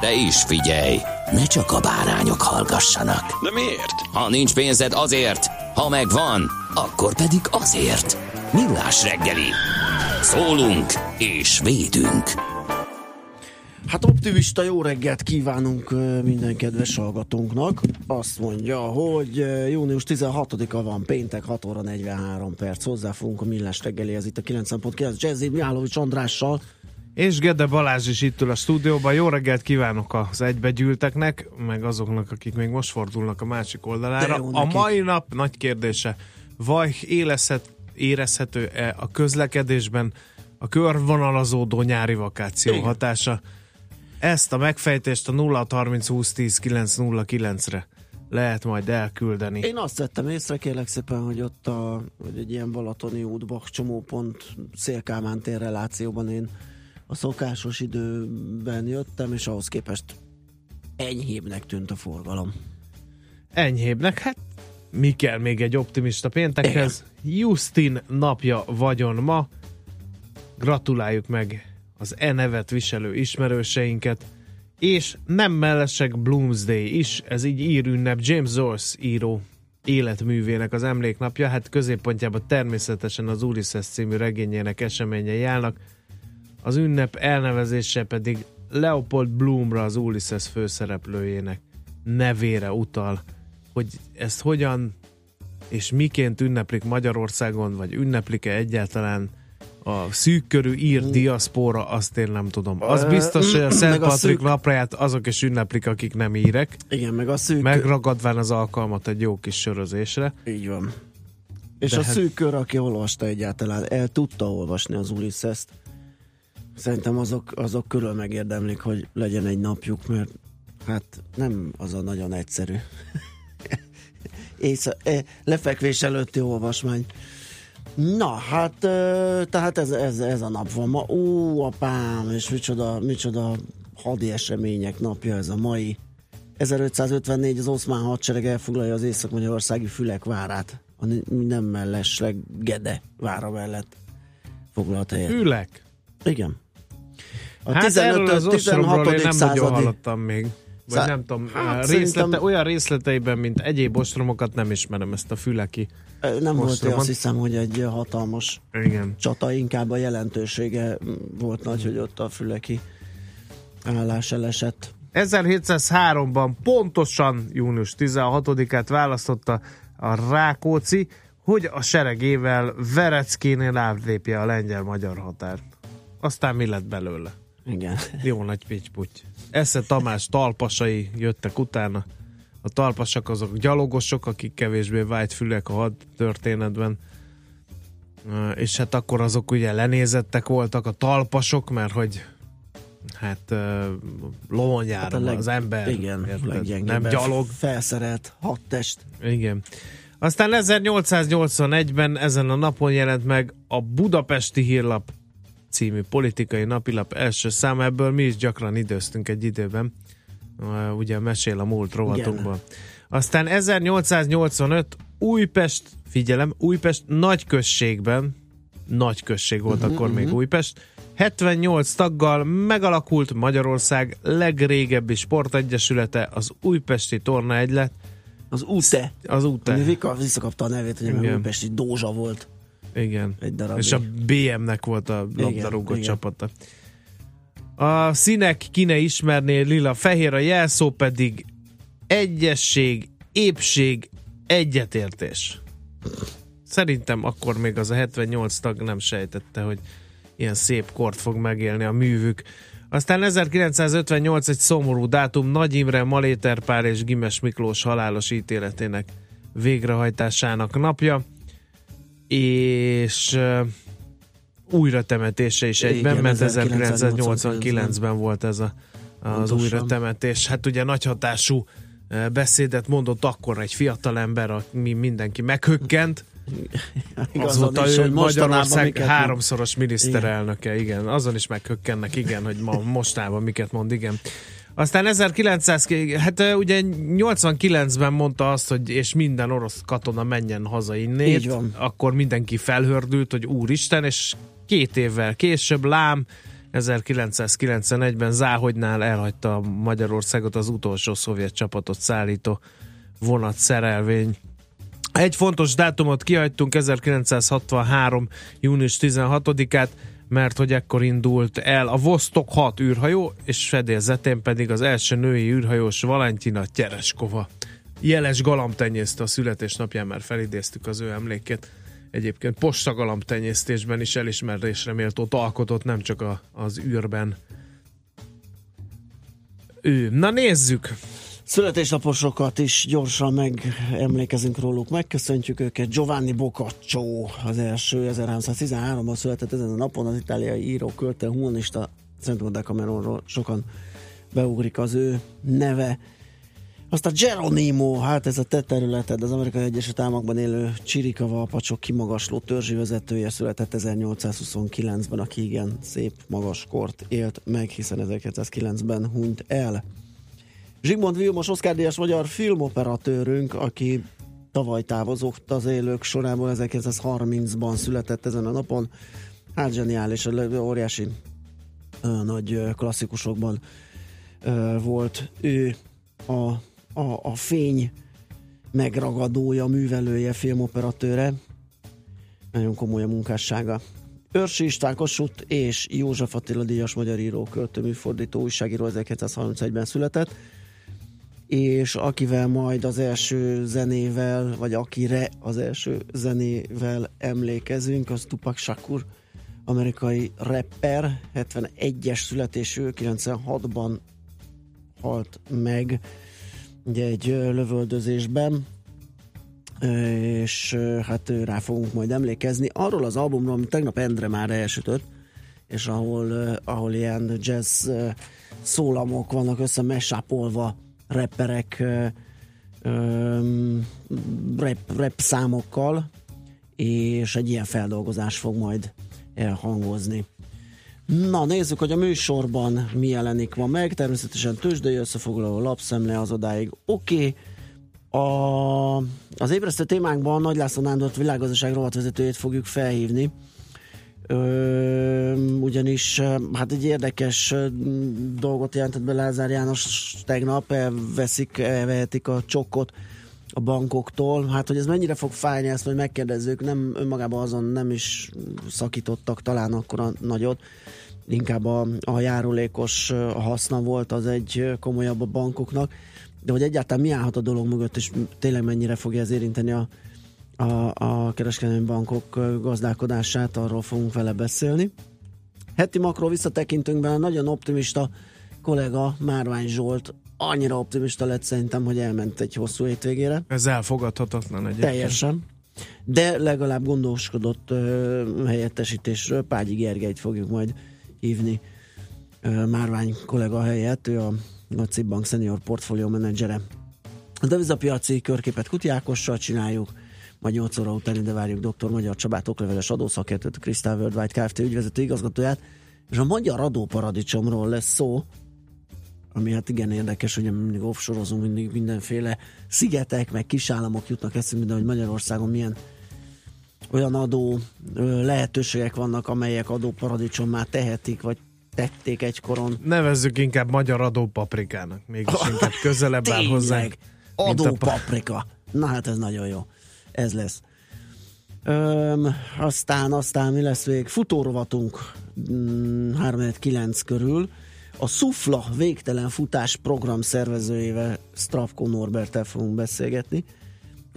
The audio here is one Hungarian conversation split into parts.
De is figyelj, ne csak a bárányok hallgassanak. De miért? Ha nincs pénzed azért, ha megvan, akkor pedig azért. Millás reggeli. Szólunk és védünk. Hát optimista jó reggelt kívánunk minden kedves hallgatónknak. Azt mondja, hogy június 16-a van, péntek 6 óra 43 perc. Hozzáfogunk a millás reggeli, ez itt a 9.9 Jazzy Mihálovics Andrással. És Gede Balázs is itt ül a stúdióban. Jó reggelt kívánok az egybegyűlteknek, meg azoknak, akik még most fordulnak a másik oldalára. A mai nap nagy kérdése, vaj élezhet, érezhető-e a közlekedésben a körvonalazódó nyári vakáció Igen. hatása? Ezt a megfejtést a 0 30 20 10 909 re lehet majd elküldeni. Én azt vettem észre, kérlek szépen, hogy ott a, hogy egy ilyen Balatoni útba csomópont Szélkámán tér relációban én a szokásos időben jöttem, és ahhoz képest enyhébbnek tűnt a forgalom. Enyhébbnek? Hát mi kell még egy optimista péntekhez? Igen. Justin napja vagyon ma. Gratuláljuk meg az e nevet viselő ismerőseinket, és nem mellesek Bloomsday is, ez így ír ünnep James Joyce író életművének az emléknapja, hát középpontjában természetesen az Ulysses című regényének eseményei állnak, az ünnep elnevezése pedig Leopold Bloomra, az Ulysses főszereplőjének nevére utal, hogy ezt hogyan és miként ünneplik Magyarországon, vagy ünneplik-e egyáltalán a szűkkörű ír diaszpóra, azt én nem tudom. Az biztos, hogy a Szent Patrik szűk... napját azok is ünneplik, akik nem írek. Igen, meg a szűk... Megragadván az alkalmat egy jó kis sörözésre. Így van. És De a hát... szűk kör, aki olvasta egyáltalán, el tudta olvasni az Ulysses-t. Szerintem azok, azok körül megérdemlik, hogy legyen egy napjuk, mert hát nem az a nagyon egyszerű. Ész, e, lefekvés előtti olvasmány. Na, hát tehát ez, ez, ez a nap van ma. Ó, apám, és micsoda, micsoda hadi események napja ez a mai. 1554 az oszmán hadsereg elfoglalja az észak-magyarországi Fülek várát. A nem mellesleg Gede vára mellett foglalt helyet. Fülek? Igen. A hát 15 az 16. én nem századi. nagyon hallottam még. Vagy Szá- nem tudom, hát részlete, szerintem... olyan részleteiben, mint egyéb ostromokat nem ismerem ezt a füleki Nem volt, azt hiszem, hogy egy hatalmas Igen. csata, inkább a jelentősége volt nagy, hogy ott a füleki állás elesett. 1703-ban pontosan június 16-át választotta a Rákóczi, hogy a seregével Vereckénél átlépje a lengyel-magyar határt. Aztán mi lett belőle? Igen. Jó nagy pityputy. Esze Tamás talpasai jöttek utána. A talpasak azok gyalogosok, akik kevésbé fülek a had történetben. És hát akkor azok ugye lenézettek voltak a talpasok, mert hogy hát lovonjára hát leg, az ember igen, nem gyalog. Felszerelt hadtest. Igen. Aztán 1881-ben ezen a napon jelent meg a Budapesti Hírlap című politikai napilap első szám, ebből mi is gyakran időztünk egy időben, ugye mesél a múlt rovatunkban. Aztán 1885 Újpest, figyelem, Újpest nagyközségben, nagyközség volt uh-huh, akkor uh-huh. még mhm. Újpest, 78 taggal megalakult Magyarország legrégebbi sportegyesülete, az Újpesti Torna Egylet. Az UTE. Az UTE. Visszakapta a nevét, hogy Újpesti Dózsa volt. Igen. Egy És a BM-nek volt a labdarúgó csapata. A színek ki ne ismerné lila, fehér, a jelszó pedig egyesség, épség, egyetértés. Szerintem akkor még az a 78 tag nem sejtette, hogy ilyen szép kort fog megélni a művük. Aztán 1958 egy szomorú dátum, Nagy Imre, Maléter Pál és Gimes Miklós halálos ítéletének végrehajtásának napja, és újra temetése is egyben, Igen, mert 1989-ben 1989-ben volt ez a, az Pontosan. újra temetés. Hát ugye nagy hatású beszédet mondott akkor egy fiatalember, ami mindenki meghökkent, Igazad Azóta is, ő mostanában Magyarország miket háromszoros miniszterelnöke, igen. igen. Azon is meghökkennek, igen, hogy ma mostában miket mond, igen. Aztán 1900, hát ugye 89-ben mondta azt, hogy és minden orosz katona menjen haza innét. Így van. Akkor mindenki felhördült, hogy úristen, és két évvel később lám 1991-ben Záhogynál elhagyta Magyarországot az utolsó szovjet csapatot szállító vonat szerelvény. Egy fontos dátumot kihagytunk, 1963. június 16-át, mert hogy ekkor indult el a Vostok 6 űrhajó, és fedélzetén pedig az első női űrhajós Valentina Tereskova. Jeles galambtenyésztő a születésnapján már felidéztük az ő emlékét. Egyébként postagalamtenyésztésben is elismerésre méltót alkotott, nem csak a, az űrben. Ő. Na nézzük! Születésnaposokat is gyorsan megemlékezünk róluk, megköszöntjük őket. Giovanni Boccaccio az első 1313-ban született ezen a napon, az itáliai író, költő, humanista, szerintem a Decameronról sokan beugrik az ő neve. Aztán Geronimo, hát ez a te területed, az Amerikai Egyesült Államokban élő Csirikava apacsok kimagasló törzsi vezetője született 1829-ben, aki igen szép magas kort élt meg, hiszen 1909-ben hunyt el. Zsigmond Vilmos, Oscar Díjas magyar filmoperatőrünk, aki tavaly távozott az élők sorából, 1930-ban született ezen a napon. Hát zseniális, óriási nagy klasszikusokban volt ő a, a, a fény megragadója, művelője, filmoperatőre. Nagyon komoly a munkássága. Őrsi István Kossuth és József Attila Díjas magyar író, költő, műfordító, újságíró 1931-ben született és akivel majd az első zenével, vagy akire az első zenével emlékezünk, az Tupac Shakur, amerikai rapper, 71-es születésű, 96-ban halt meg ugye egy lövöldözésben, és hát rá fogunk majd emlékezni. Arról az albumról, amit tegnap Endre már elsütött, és ahol, ahol ilyen jazz szólamok vannak összemesapolva rapperek ö, ö, rap, rap számokkal, és egy ilyen feldolgozás fog majd elhangozni. Na, nézzük, hogy a műsorban mi jelenik ma meg. Természetesen tőzsdei összefoglaló lapszemle az odáig. Oké. Okay. A, az ébresztő témánkban Nagy László Nándort világgazdaság rovatvezetőjét fogjuk felhívni. Ugyanis hát egy érdekes dolgot jelentett be Lázár János tegnap, elveszik, elvehetik a csokkot a bankoktól. Hát, hogy ez mennyire fog fájni, ezt majd megkérdezzük. Nem önmagában azon nem is szakítottak talán akkor a nagyot. Inkább a, a járulékos haszna volt az egy komolyabb a bankoknak. De hogy egyáltalán mi állhat a dolog mögött, és tényleg mennyire fogja ez érinteni a, a, a kereskedelmi bankok gazdálkodását, arról fogunk vele beszélni. Heti makro visszatekintőnkben a nagyon optimista kollega Márvány Zsolt annyira optimista lett szerintem, hogy elment egy hosszú hétvégére. Ez elfogadhatatlan egyébként. Teljesen. De legalább gondoskodott ö, helyettesítésről. Págyi Gergelyt fogjuk majd hívni ö, Márvány kollega helyett. Ő a, a Cibbank senior portfólió menedzsere. A devizapiaci körképet Kuti Ákossal csináljuk, majd 8 óra után ide várjuk dr. Magyar Csabát, okleveles adószakértőt, a Crystal Worldwide Kft. ügyvezető igazgatóját, és a magyar adóparadicsomról lesz szó, ami hát igen érdekes, hogy mindig offshore mindig mindenféle szigetek, meg kisállamok jutnak eszünkbe, de hogy Magyarországon milyen olyan adó lehetőségek vannak, amelyek adóparadicsommá tehetik, vagy tették egykoron. Nevezzük inkább magyar adópaprikának. Mégis inkább közelebb áll hozzánk. Adópaprika. Na hát ez nagyon jó. Ez lesz. Öm, aztán, aztán mi lesz még? Futórovatunk mm, 3-9 körül. A Sufla végtelen futás program szervezőjével Stravko Norbertel fogunk beszélgetni.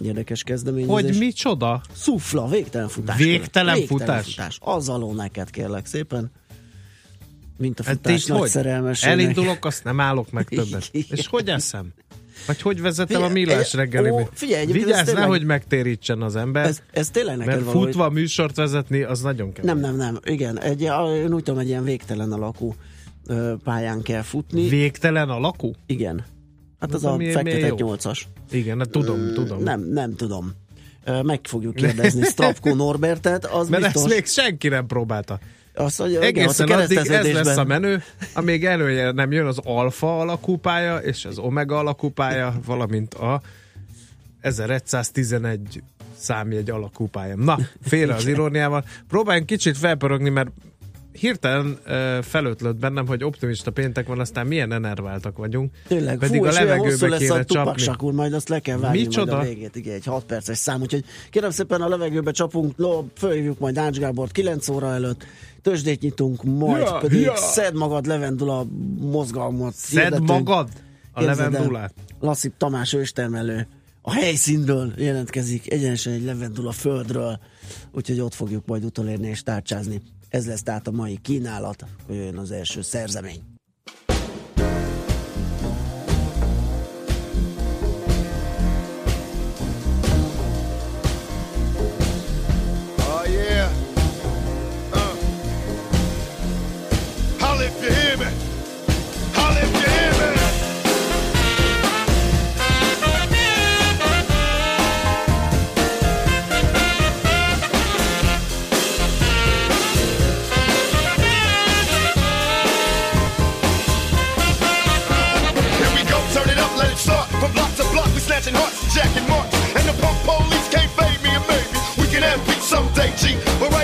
Érdekes kezdeményezés. Hogy micsoda? Szufla, végtelen futás. Végtelen végtelen futás? futás. Az alól neked kérlek szépen. Mint a Hát futás így nagy hogy? Elindulok, azt nem állok meg többet. Igen. És hogy eszem? Vagy hogy vezetem a Figyelj, millás reggeli? ó, figyelj, Vigyázz, tényleg- nehogy megtérítsen az ember. Ez, ez tényleg neked mert való, hogy- futva műsort vezetni, az nagyon kemény. Nem, nem, nem. Igen, egy, én úgy tudom, egy ilyen végtelen alakú pályán kell futni. Végtelen alakú? Igen. Hát az Na, a fekete milyen jó? nyolcas. Igen, hát tudom, tudom. Nem, nem tudom. Meg fogjuk kérdezni Stravko Norbertet, az Mert biztos. ezt még senki nem próbálta. Azt mondja, igen, Egészen addig ez lesz a menő, amíg elője nem jön az alfa alakú pálya és az omega alakú pálya, valamint a 1111 számjegy alakú pálya. Na, félre az iróniával. Próbáljunk kicsit felpörögni, mert hirtelen uh, felötlött bennem, hogy optimista péntek van, aztán milyen enerváltak vagyunk. Tényleg, Pedig fú, a levegőbe lesz kéne a csapni. Shakur, majd azt le kell vágni Micsoda? majd a végét, igen, egy 6 perces szám, úgyhogy kérem szépen a levegőbe csapunk, no, fölhívjuk majd Ács Gábort 9 óra előtt, tőzsdét nyitunk, majd Ja, pedig ja. szed magad levendula mozgalmat. Szed hirdetünk. magad a Képzeld el, levendulát. Lassip Tamás őstermelő a helyszínről jelentkezik, egyenesen egy levendula földről, úgyhogy ott fogjuk majd utolérni és tárcsázni. Ez lesz tehát a mai kínálat, hogy jön az első szerzemény. Hearts, jacking marks. And the punk police can't fade me, and maybe we can have peace someday, G. But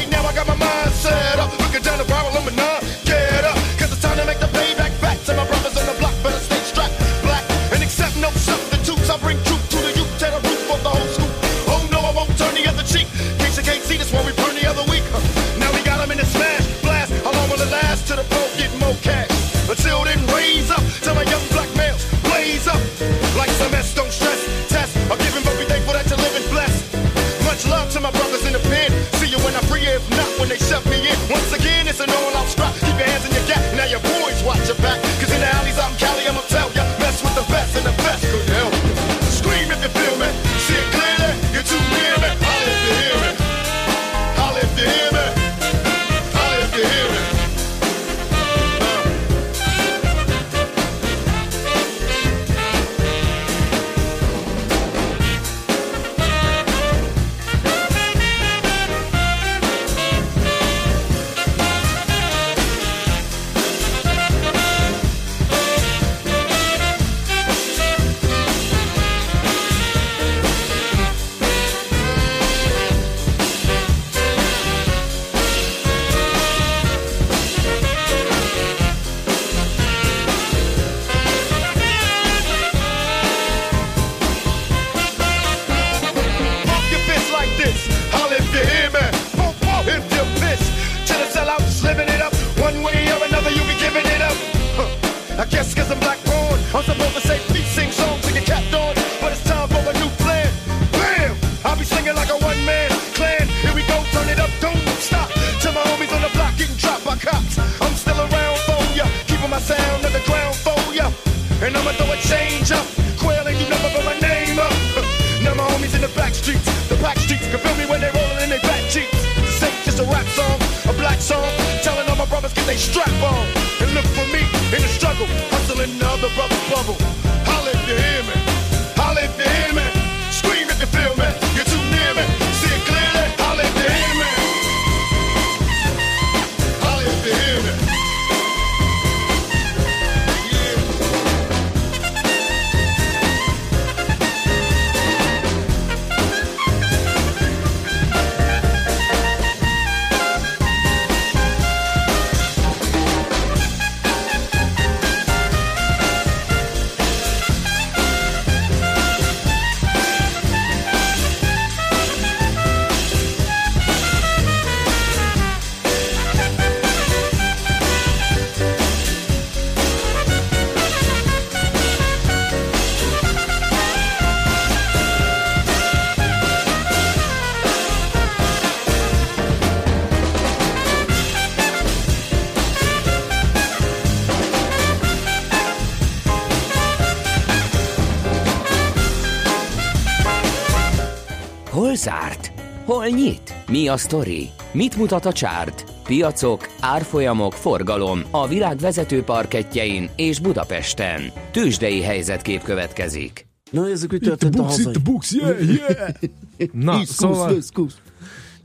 Hol nyit? Mi a sztori? Mit mutat a csárt? Piacok, árfolyamok, forgalom a világ vezető parketjein és Budapesten. Tősdei helyzetkép következik. Na nézzük, mi történt a hazai. books, yeah, yeah. Na, szóval West Coast.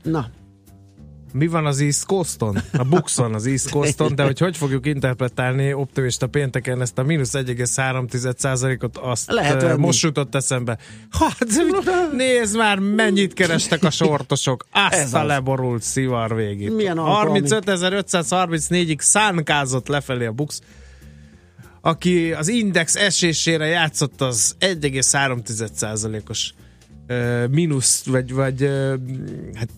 Na, mi van az East Coaston? A Buxon az East Coaston, de hogy hogy fogjuk interpretálni optimista pénteken ezt a mínusz 1,3%-ot, azt Lehet venni. most jutott eszembe. Hát, nézd már, mennyit kerestek a sortosok. Azt Ez a az. leborult szivar végét. Milyen alkalmi. 35.534-ig szánkázott lefelé a Bux. Aki az index esésére játszott, az 1,3%-os ö, mínusz, vagy, vagy hát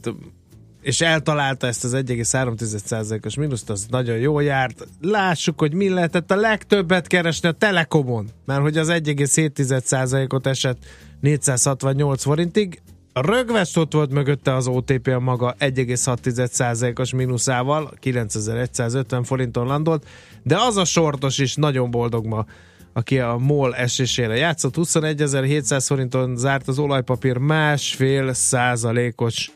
és eltalálta ezt az 1,3%-os mínuszt, az nagyon jól járt. Lássuk, hogy mi lehetett a legtöbbet keresni a Telekomon, mert hogy az 1,7%-ot esett 468 forintig. Rögvest ott volt mögötte az OTP a maga 1,6%-os mínuszával, 9150 forinton landolt, de az a sortos is nagyon boldog ma, aki a MOL esésére játszott. 21.700 forinton zárt az olajpapír másfél százalékos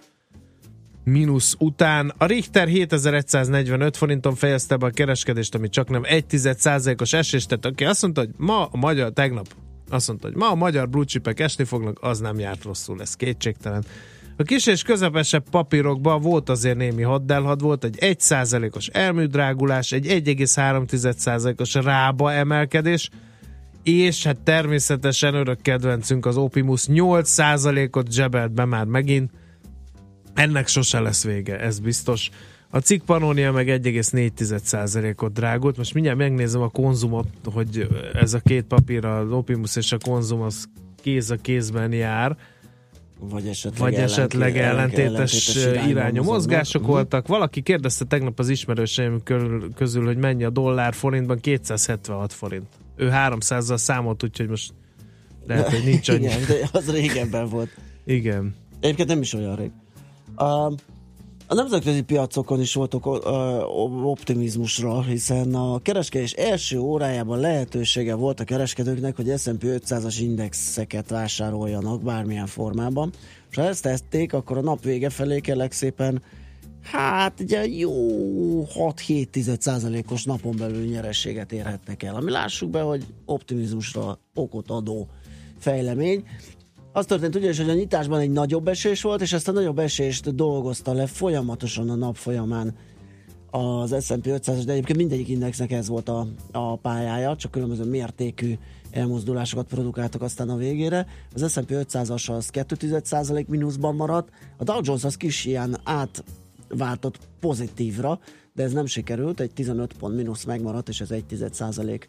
mínusz után. A Richter 7145 forinton fejezte be a kereskedést, ami csak nem 1 os esést tett. Aki azt mondta, hogy ma a magyar, tegnap azt mondta, hogy ma a magyar blue chipek esni fognak, az nem járt rosszul, ez kétségtelen. A kis és közepesebb papírokban volt azért némi haddelhad, volt egy 1%-os elműdrágulás, egy 1,3%-os rába emelkedés, és hát természetesen örök kedvencünk az Opimus 8%-ot zsebelt be már megint, ennek sose lesz vége, ez biztos. A cikk Pannonia meg 1,4%-ot drágult. Most mindjárt megnézem a konzumot, hogy ez a két papír, az Opimus és a konzum, az kéz a kézben jár, vagy esetleg, vagy esetleg ellentétes, irányba irányú mozognak. mozgások Mhm. voltak. Valaki kérdezte tegnap az ismerőseim közül, hogy mennyi a dollár forintban, 276 forint. Ő 300-zal számolt, úgyhogy most lehet, hogy nincs annyi. Igen, de az régebben volt. Igen. Egyébként nem is olyan rég. A, nemzetközi piacokon is voltak ö, optimizmusra, hiszen a kereskedés első órájában lehetősége volt a kereskedőknek, hogy S&P 500-as indexeket vásároljanak bármilyen formában. És ha ezt tették, akkor a nap vége felé kellek szépen Hát ugye jó 6-7 os napon belül nyerességet érhetnek el, ami lássuk be, hogy optimizmusra okot adó fejlemény. Az történt ugyanis, hogy a nyitásban egy nagyobb esés volt, és ezt a nagyobb esést dolgozta le folyamatosan a nap folyamán az S&P 500 de egyébként mindegyik indexnek ez volt a, a pályája, csak különböző mértékű elmozdulásokat produkáltak aztán a végére. Az S&P 500-as az 2,1% mínuszban maradt, a Dow Jones az kis ilyen átváltott pozitívra, de ez nem sikerült, egy 15 pont mínusz megmaradt, és ez 1,1%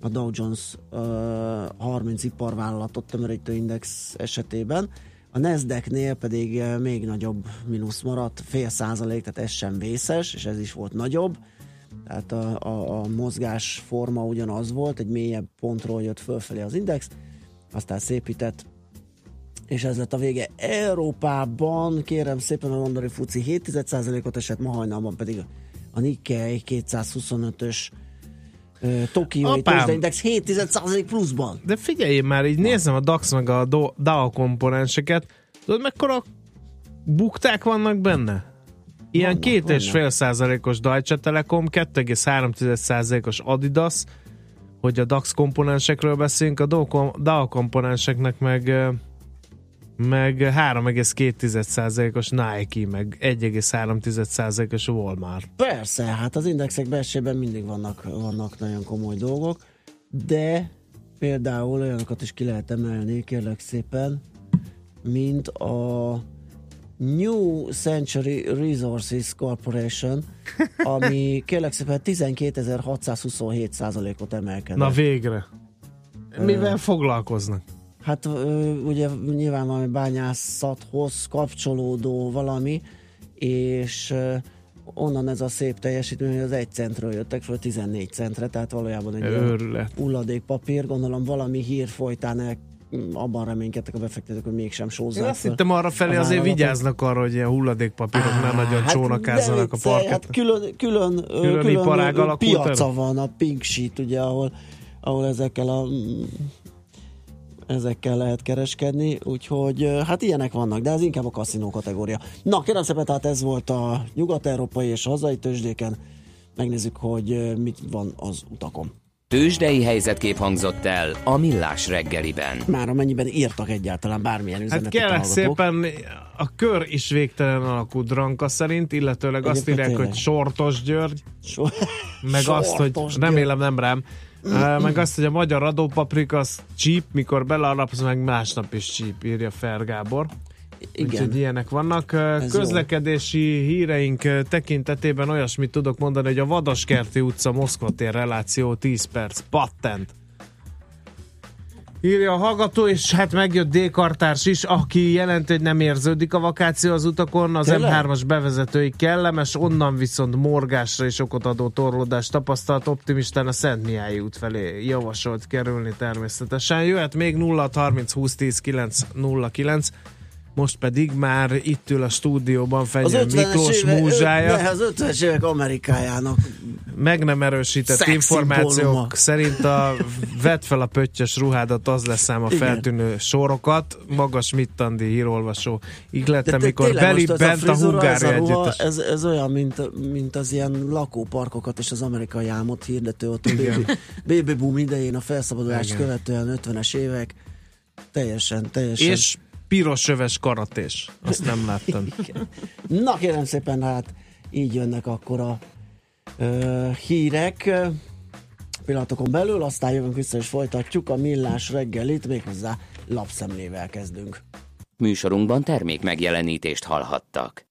a Dow Jones uh, 30 iparvállalatot tömörítő index esetében. A Nasdaq-nél pedig még nagyobb mínusz maradt, fél százalék, tehát ez sem vészes, és ez is volt nagyobb. Tehát a, a, a mozgás forma ugyanaz volt, egy mélyebb pontról jött fölfelé az index, aztán szépített, és ez lett a vége. Európában kérem szépen a Londoni Fuci 7%-ot esett, ma hajnalban pedig a Nikkei 225-ös ö, Tokiói tőzsdeindex 7% pluszban. De figyelj már, így nézem a DAX meg a DAO komponenseket, tudod mekkora bukták vannak benne? Ilyen Vannak, két és vannak. fél százalékos Deutsche Telekom, 2,3 százalékos Adidas, hogy a DAX komponensekről beszélünk, a DAO kom- DAO komponenseknek meg meg 3,2 százalékos Nike, meg 1,3 százalékos Walmart. Persze, hát az indexek belsőben mindig vannak, vannak nagyon komoly dolgok, de például olyanokat is ki lehet emelni, kérlek szépen, mint a New Century Resources Corporation, ami kérlek szépen 12.627 százalékot emelkedett. Na végre. Mivel foglalkoznak? Hát ugye nyilván valami bányászathoz kapcsolódó valami, és onnan ez a szép teljesítmény, hogy az egy centről jöttek föl 14 centre, tehát valójában egy olyan Őrület. hulladékpapír, gondolom valami hír folytán el, abban reménykedtek a befektetők, hogy mégsem Én sózzák azt föl hittem arra felé az azért áradatot. vigyáznak arra, hogy ilyen hulladékpapírok nem nagyon Hát csónakázzanak de a parket. Hát külön, külön, Külön külön, külön iparág piaca el? van, a Pink Sheet, ugye, ahol, ahol ezekkel a mm, ezekkel lehet kereskedni, úgyhogy hát ilyenek vannak, de ez inkább a kaszinó kategória. Na, kérem szépen, tehát ez volt a nyugat-európai és hazai tőzsdéken. Megnézzük, hogy mit van az utakon. Tőzsdei helyzetkép hangzott el a Millás reggeliben. Már amennyiben írtak egyáltalán bármilyen Hát üzenetet kérlek a hallgatók. szépen, a kör is végtelen alakú dranka szerint, illetőleg azt Egyébként írják, hogy tényleg. Sortos György, So- meg azt, hogy Sortos remélem nem rám, meg azt, hogy a magyar adópaprika az csíp, mikor belealapsz, meg másnap is csíp, írja Fer Gábor. Úgyhogy Igen. ilyenek vannak. Ez Közlekedési híreink ö, tekintetében olyasmit tudok mondani, hogy a Vadaskerti utca Moszkva tér reláció 10 perc pattent. Írja a hallgató, és hát megjött D-kartárs is, aki jelenti, hogy nem érződik a vakáció az utakon, az Tényleg? M3-as bevezetői kellemes, onnan viszont morgásra is okot adó torlódást tapasztalt optimistán a Szent Mihály út felé javasolt kerülni természetesen. Jöhet még 0 30 20 10 9 09 most pedig már itt ül a stúdióban Fenyő 50-es Miklós éve, múzsája. ne, az 50-es évek Amerikájának meg nem erősített Szex információk szimbóluma. szerint a vedd fel a pöttyös ruhádat, az lesz ám a Igen. feltűnő sorokat. Magas Mittandi hírolvasó ihlette, De te- mikor most ez belibent a, frizura, ez hungári ruha. Ez, ez olyan, mint, mint az ilyen lakóparkokat és az amerikai álmot hirdető ott a baby, baby boom idején, a felszabadulást Igen. követően 50-es évek. Teljesen, teljesen. És piros öves karatés. Azt nem láttam. Na kérem szépen, hát így jönnek akkor a ö, hírek pillanatokon belül, aztán jövünk vissza és folytatjuk a millás reggelit, méghozzá lapszemlével kezdünk. Műsorunkban termék megjelenítést hallhattak.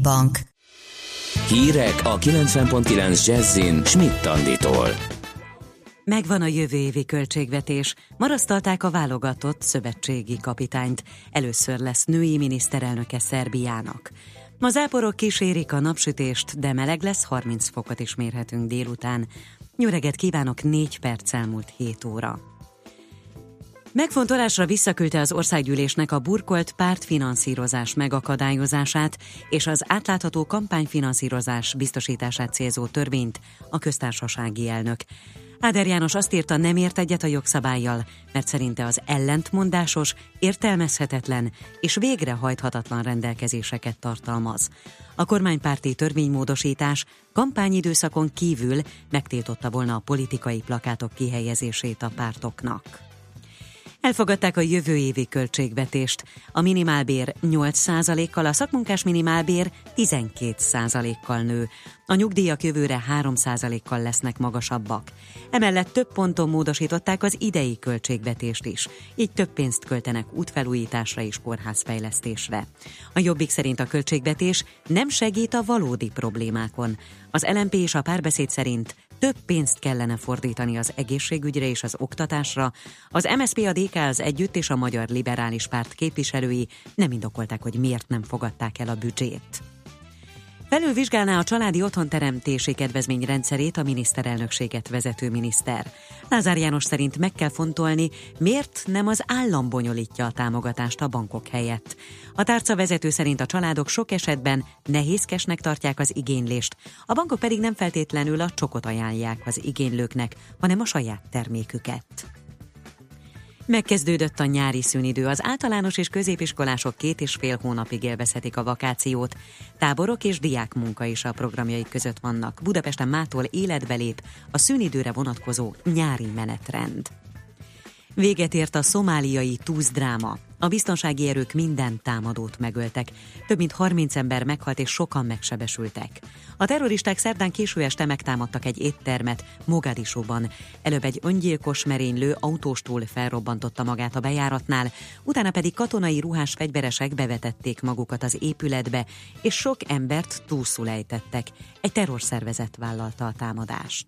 Bank. Hírek a 90.9 Jazzin Schmidt Anditól. Megvan a jövő évi költségvetés. Marasztalták a válogatott szövetségi kapitányt. Először lesz női miniszterelnöke Szerbiának. Ma záporok kísérik a napsütést, de meleg lesz, 30 fokot is mérhetünk délután. Nyöreget kívánok, 4 perc elmúlt 7 óra. Megfontolásra visszaküldte az országgyűlésnek a burkolt pártfinanszírozás megakadályozását és az átlátható kampányfinanszírozás biztosítását célzó törvényt a köztársasági elnök. Áder János azt írta, nem ért egyet a jogszabályjal, mert szerinte az ellentmondásos, értelmezhetetlen és végrehajthatatlan rendelkezéseket tartalmaz. A kormánypárti törvénymódosítás kampányidőszakon kívül megtiltotta volna a politikai plakátok kihelyezését a pártoknak. Elfogadták a jövő évi költségvetést. A minimálbér 8%-kal, a szakmunkás minimálbér 12%-kal nő. A nyugdíjak jövőre 3%-kal lesznek magasabbak. Emellett több ponton módosították az idei költségvetést is. Így több pénzt költenek útfelújításra és kórházfejlesztésre. A Jobbik szerint a költségvetés nem segít a valódi problémákon. Az LMP és a párbeszéd szerint több pénzt kellene fordítani az egészségügyre és az oktatásra. Az MSZP, a DK az együtt és a Magyar Liberális Párt képviselői nem indokolták, hogy miért nem fogadták el a büdzsét. Felülvizsgálná a családi otthonteremtési kedvezmény rendszerét a miniszterelnökséget vezető miniszter. Lázár János szerint meg kell fontolni, miért nem az állam bonyolítja a támogatást a bankok helyett. A tárca vezető szerint a családok sok esetben nehézkesnek tartják az igénylést, a bankok pedig nem feltétlenül a csokot ajánlják az igénylőknek, hanem a saját terméküket. Megkezdődött a nyári szünidő. Az általános és középiskolások két és fél hónapig élvezhetik a vakációt. Táborok és diák munka is a programjaik között vannak. Budapesten mától életbe lép a szünidőre vonatkozó nyári menetrend. Véget ért a szomáliai túzdráma. A biztonsági erők minden támadót megöltek. Több mint 30 ember meghalt és sokan megsebesültek. A terroristák szerdán késő este megtámadtak egy éttermet Mogadisóban. Előbb egy öngyilkos merénylő autóstól felrobbantotta magát a bejáratnál, utána pedig katonai ruhás fegyveresek bevetették magukat az épületbe, és sok embert túlszul ejtettek. Egy terrorszervezet vállalta a támadást.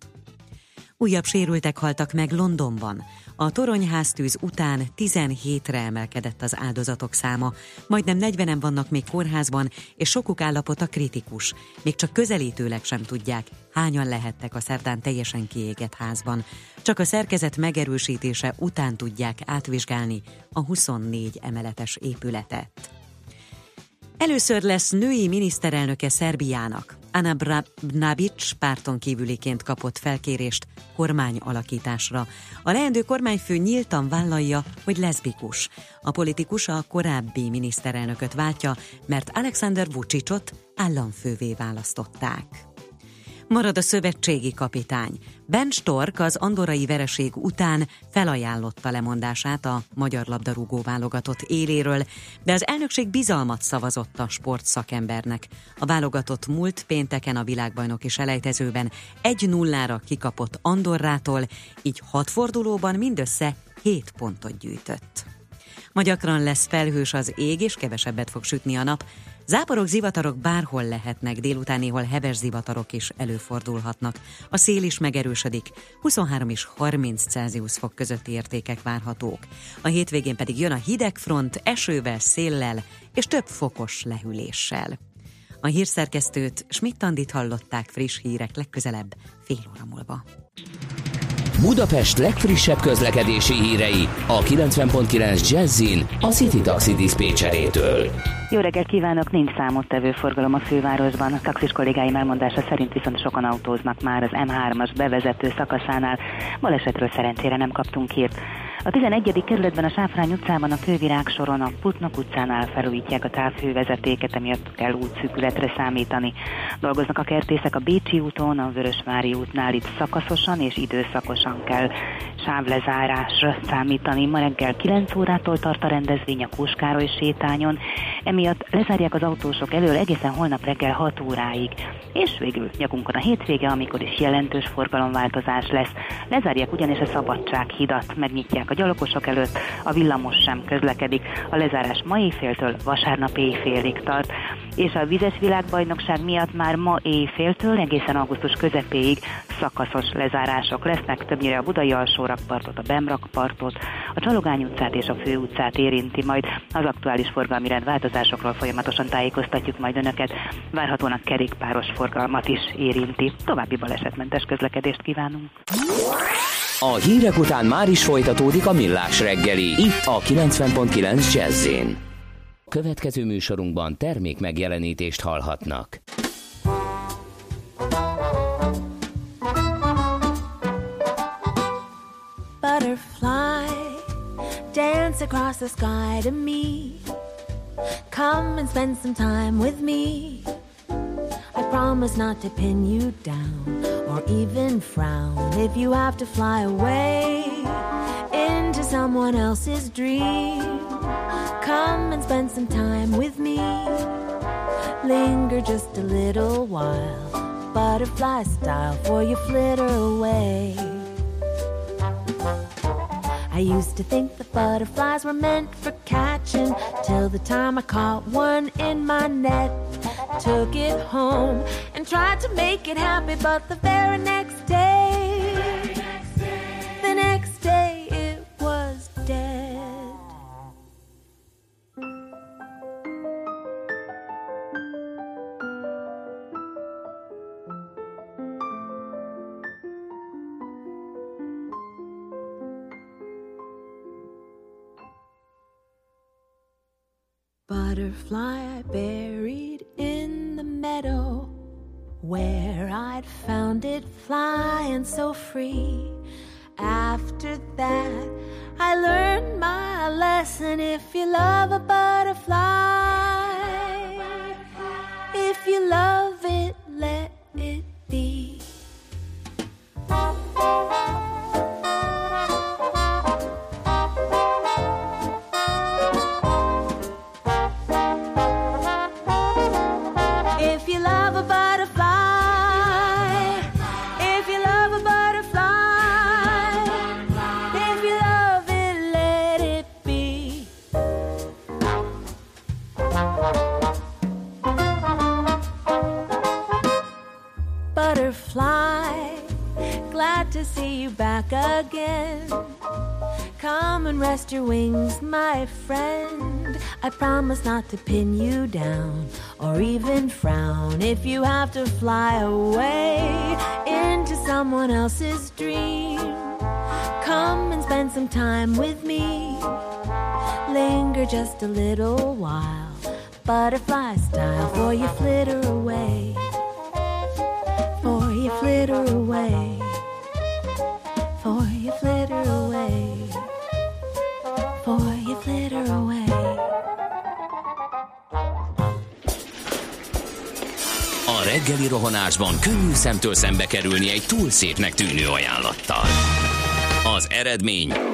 Újabb sérültek haltak meg Londonban. A toronyháztűz után 17-re emelkedett az áldozatok száma. Majdnem 40-en vannak még kórházban, és sokuk állapota kritikus. Még csak közelítőleg sem tudják, hányan lehettek a szerdán teljesen kiégett házban. Csak a szerkezet megerősítése után tudják átvizsgálni a 24 emeletes épületet. Először lesz női miniszterelnöke Szerbiának. Ana Brnabic párton kívüliként kapott felkérést kormány alakításra. A leendő kormányfő nyíltan vállalja, hogy leszbikus. A politikus a korábbi miniszterelnököt váltja, mert Alexander Vucicot államfővé választották marad a szövetségi kapitány. Ben Stork az andorai vereség után felajánlotta lemondását a magyar labdarúgó válogatott éléről, de az elnökség bizalmat szavazott a sportszakembernek. A válogatott múlt pénteken a világbajnoki selejtezőben egy nullára kikapott Andorrától, így hat fordulóban mindössze 7 pontot gyűjtött. Ma gyakran lesz felhős az ég, és kevesebbet fog sütni a nap, Záporok, zivatarok bárhol lehetnek, délután néhol heves zivatarok is előfordulhatnak. A szél is megerősödik, 23 és 30 Celsius fok közötti értékek várhatók. A hétvégén pedig jön a hideg front esővel, széllel és több fokos lehűléssel. A hírszerkesztőt Schmidt-Tandit hallották friss hírek legközelebb fél óra múlva. Budapest legfrissebb közlekedési hírei a 90.9 Jazzin a City Taxi Dispécsejétől. Jó reggelt kívánok, nincs számottevő forgalom a fővárosban. A taxis kollégáim elmondása szerint viszont sokan autóznak már az M3-as bevezető szakaszánál. Balesetről szerencsére nem kaptunk hírt. A 11. kerületben a Sáfrány utcában a Kővirág soron a Putnok utcánál felújítják a távhővezetéket, emiatt kell útszűkületre számítani. Dolgoznak a kertészek a Bécsi úton, a Vörösvári útnál itt szakaszosan és időszakosan kell sávlezárásra számítani. Ma reggel 9 órától tart a rendezvény a Kóskároly sétányon, emiatt lezárják az autósok elől egészen holnap reggel 6 óráig. És végül nyakunkon a hétvége, amikor is jelentős forgalomváltozás lesz. Lezárják ugyanis a Szabadsághidat, megnyitják a gyalogosok előtt, a villamos sem közlekedik. A lezárás ma éjféltől vasárnap éjfélig tart, és a vizes világbajnokság miatt már ma éjféltől egészen augusztus közepéig szakaszos lezárások lesznek, többnyire a Budai alsórakpartot, a Bemrakpartot, a Csalogány utcát és a Fő utcát érinti majd. Az aktuális forgalmi rend változásokról folyamatosan tájékoztatjuk majd önöket. Várhatóan a kerékpáros forgalmat is érinti. További balesetmentes közlekedést kívánunk. A hírek után már is folytatódik a millás reggeli, itt a 90.9 jazz Következő műsorunkban termék megjelenítést hallhatnak. Butterfly, dance across the sky to me. Come and spend some time with me. I promise not to pin you down or even frown if you have to fly away into someone else's dream. Come and spend some time with me. Linger just a little while, butterfly style, for you flitter away. I used to think that butterflies were meant for catching till the time I caught one in my net. Took it home and tried to make it happy, but the very next day, the next day it was dead. Butterfly free. After that, I learned my lesson. If you love a a little while. Butterfly style for you flitter away. For you flitter away. For you flitter away. For you flitter away. A reggeli rohanásban könnyű szemtől szembe kerülni egy túl szépnek tűnő ajánlattal. Az eredmény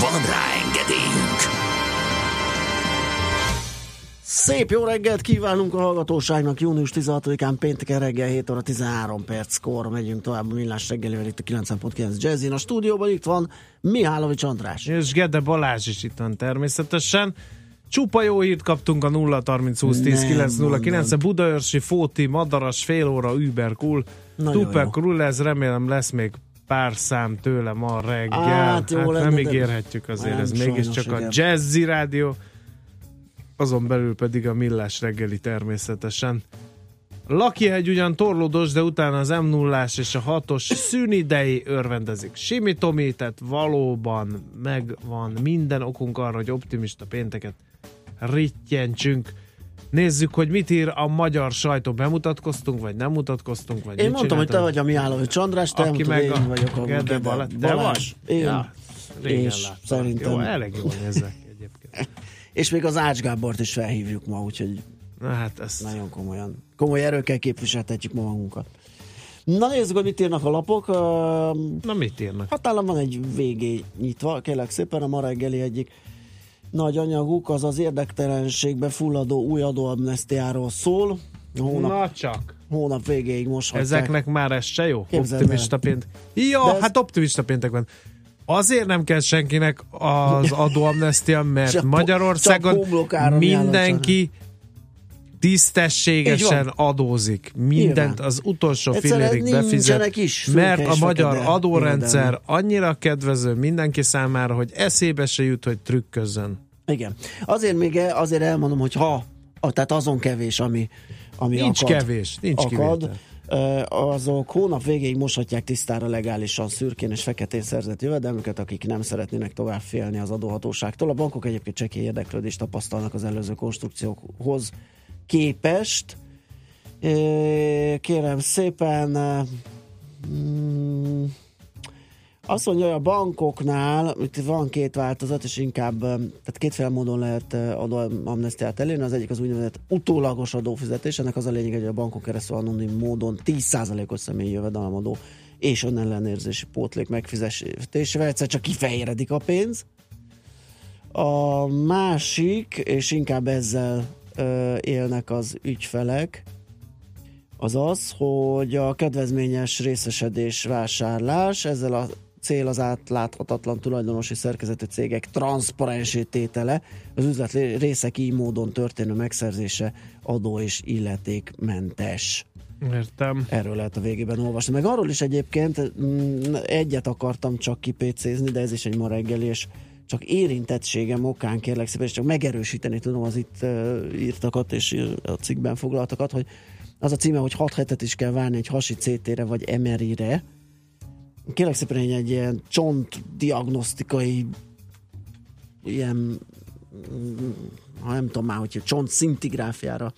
Van rá engedélyünk! Szép jó reggelt kívánunk a hallgatóságnak június 16-án pénteken reggel 7 óra 13 perckor megyünk tovább a millás reggelivel itt a 90.9 Jazzin. A stúdióban itt van Mihálovics András. És Gede Balázs is itt van természetesen. Csupa jó hírt kaptunk a 0 30 20 10 Nem 9 0 mondod. 9 Budaörsi, Fóti, Madaras, fél óra, Uber, cool, Tuper, cool, ez remélem lesz még pár szám tőle ma reggel. Hát, jó lenne, nem ígérhetjük azért, Nem, ez mégiscsak a igen. Jazzy Rádió, azon belül pedig a Millás reggeli természetesen. Lakihegy ugyan torlódos, de utána az m 0 és a 6-os szünidei örvendezik. Simi Tomi, tehát valóban megvan minden okunk arra, hogy optimista pénteket rittyentsünk. Nézzük, hogy mit ír a magyar sajtó. Bemutatkoztunk, vagy nem mutatkoztunk, vagy Én mondtam, hogy te vagy a Mihálovics András, te Aki meg én a vagyok a Gede Balázs. Te vagy? Én. Ja, régen és láttalak. szerintem- Jó, elég jól nézek egyébként. És még az Ács Gábort is felhívjuk ma, úgyhogy Na hát ezt nagyon komolyan. Komoly erőkkel képviseltetjük ma magunkat. Na nézzük, hogy mit írnak a lapok. Na mit írnak? Hát nálam van egy VG nyitva, kérlek szépen, a ma reggeli egyik nagy anyaguk, az az érdektelenségbe fulladó új adóamnestiáról szól. Hónap, Na csak. hónap végéig moshatják. Ezeknek már ez se jó? Képzeld optimista péntek. Ja, ez- hát optimista péntek van. Azért nem kell senkinek az adóamnestia, mert Magyarországon mindenki tisztességesen adózik. Mindent Nyilván. az utolsó Egyszerűen fillérig befizet, is mert a magyar fekete adórendszer jövedelem. annyira kedvező mindenki számára, hogy eszébe se jut, hogy trükközzön. Igen. Azért még el- azért elmondom, hogy ha, tehát azon kevés, ami, ami Nincs akad, kevés, nincs akad, kivétel. azok hónap végéig moshatják tisztára legálisan szürkén és feketén szerzett jövedelmüket, akik nem szeretnének tovább félni az adóhatóságtól. A bankok egyébként csekély érdeklődést tapasztalnak az előző konstrukciókhoz képest. Kérem szépen, mm, azt mondja, hogy a bankoknál itt van két változat, és inkább, tehát kétféle módon lehet adóamnestiát elérni. Az egyik az úgynevezett utólagos adófizetés. Ennek az a lényeg, hogy a bankon keresztül anonim módon 10%-os személyi jövedelemadó és önellenérzési pótlék megfizetésével egyszer csak kifehéredik a pénz. A másik, és inkább ezzel élnek az ügyfelek, az az, hogy a kedvezményes részesedés vásárlás, ezzel a cél az átláthatatlan tulajdonosi szerkezetű cégek transzparensé tétele, az üzlet részek így módon történő megszerzése adó és illetékmentes. Értem. Erről lehet a végében olvasni. Meg arról is egyébként mm, egyet akartam csak kipécézni, de ez is egy ma reggeli, és csak érintettségem okán kérlek szépen, és csak megerősíteni tudom az itt írtakat és a cikkben foglaltakat, hogy az a címe, hogy 6 hetet is kell várni egy hasi CT-re vagy MRI-re. Kérlek szépen egy, egy ilyen csontdiagnosztikai ilyen mm, ha nem tudom már, hogy csont szintigráfiára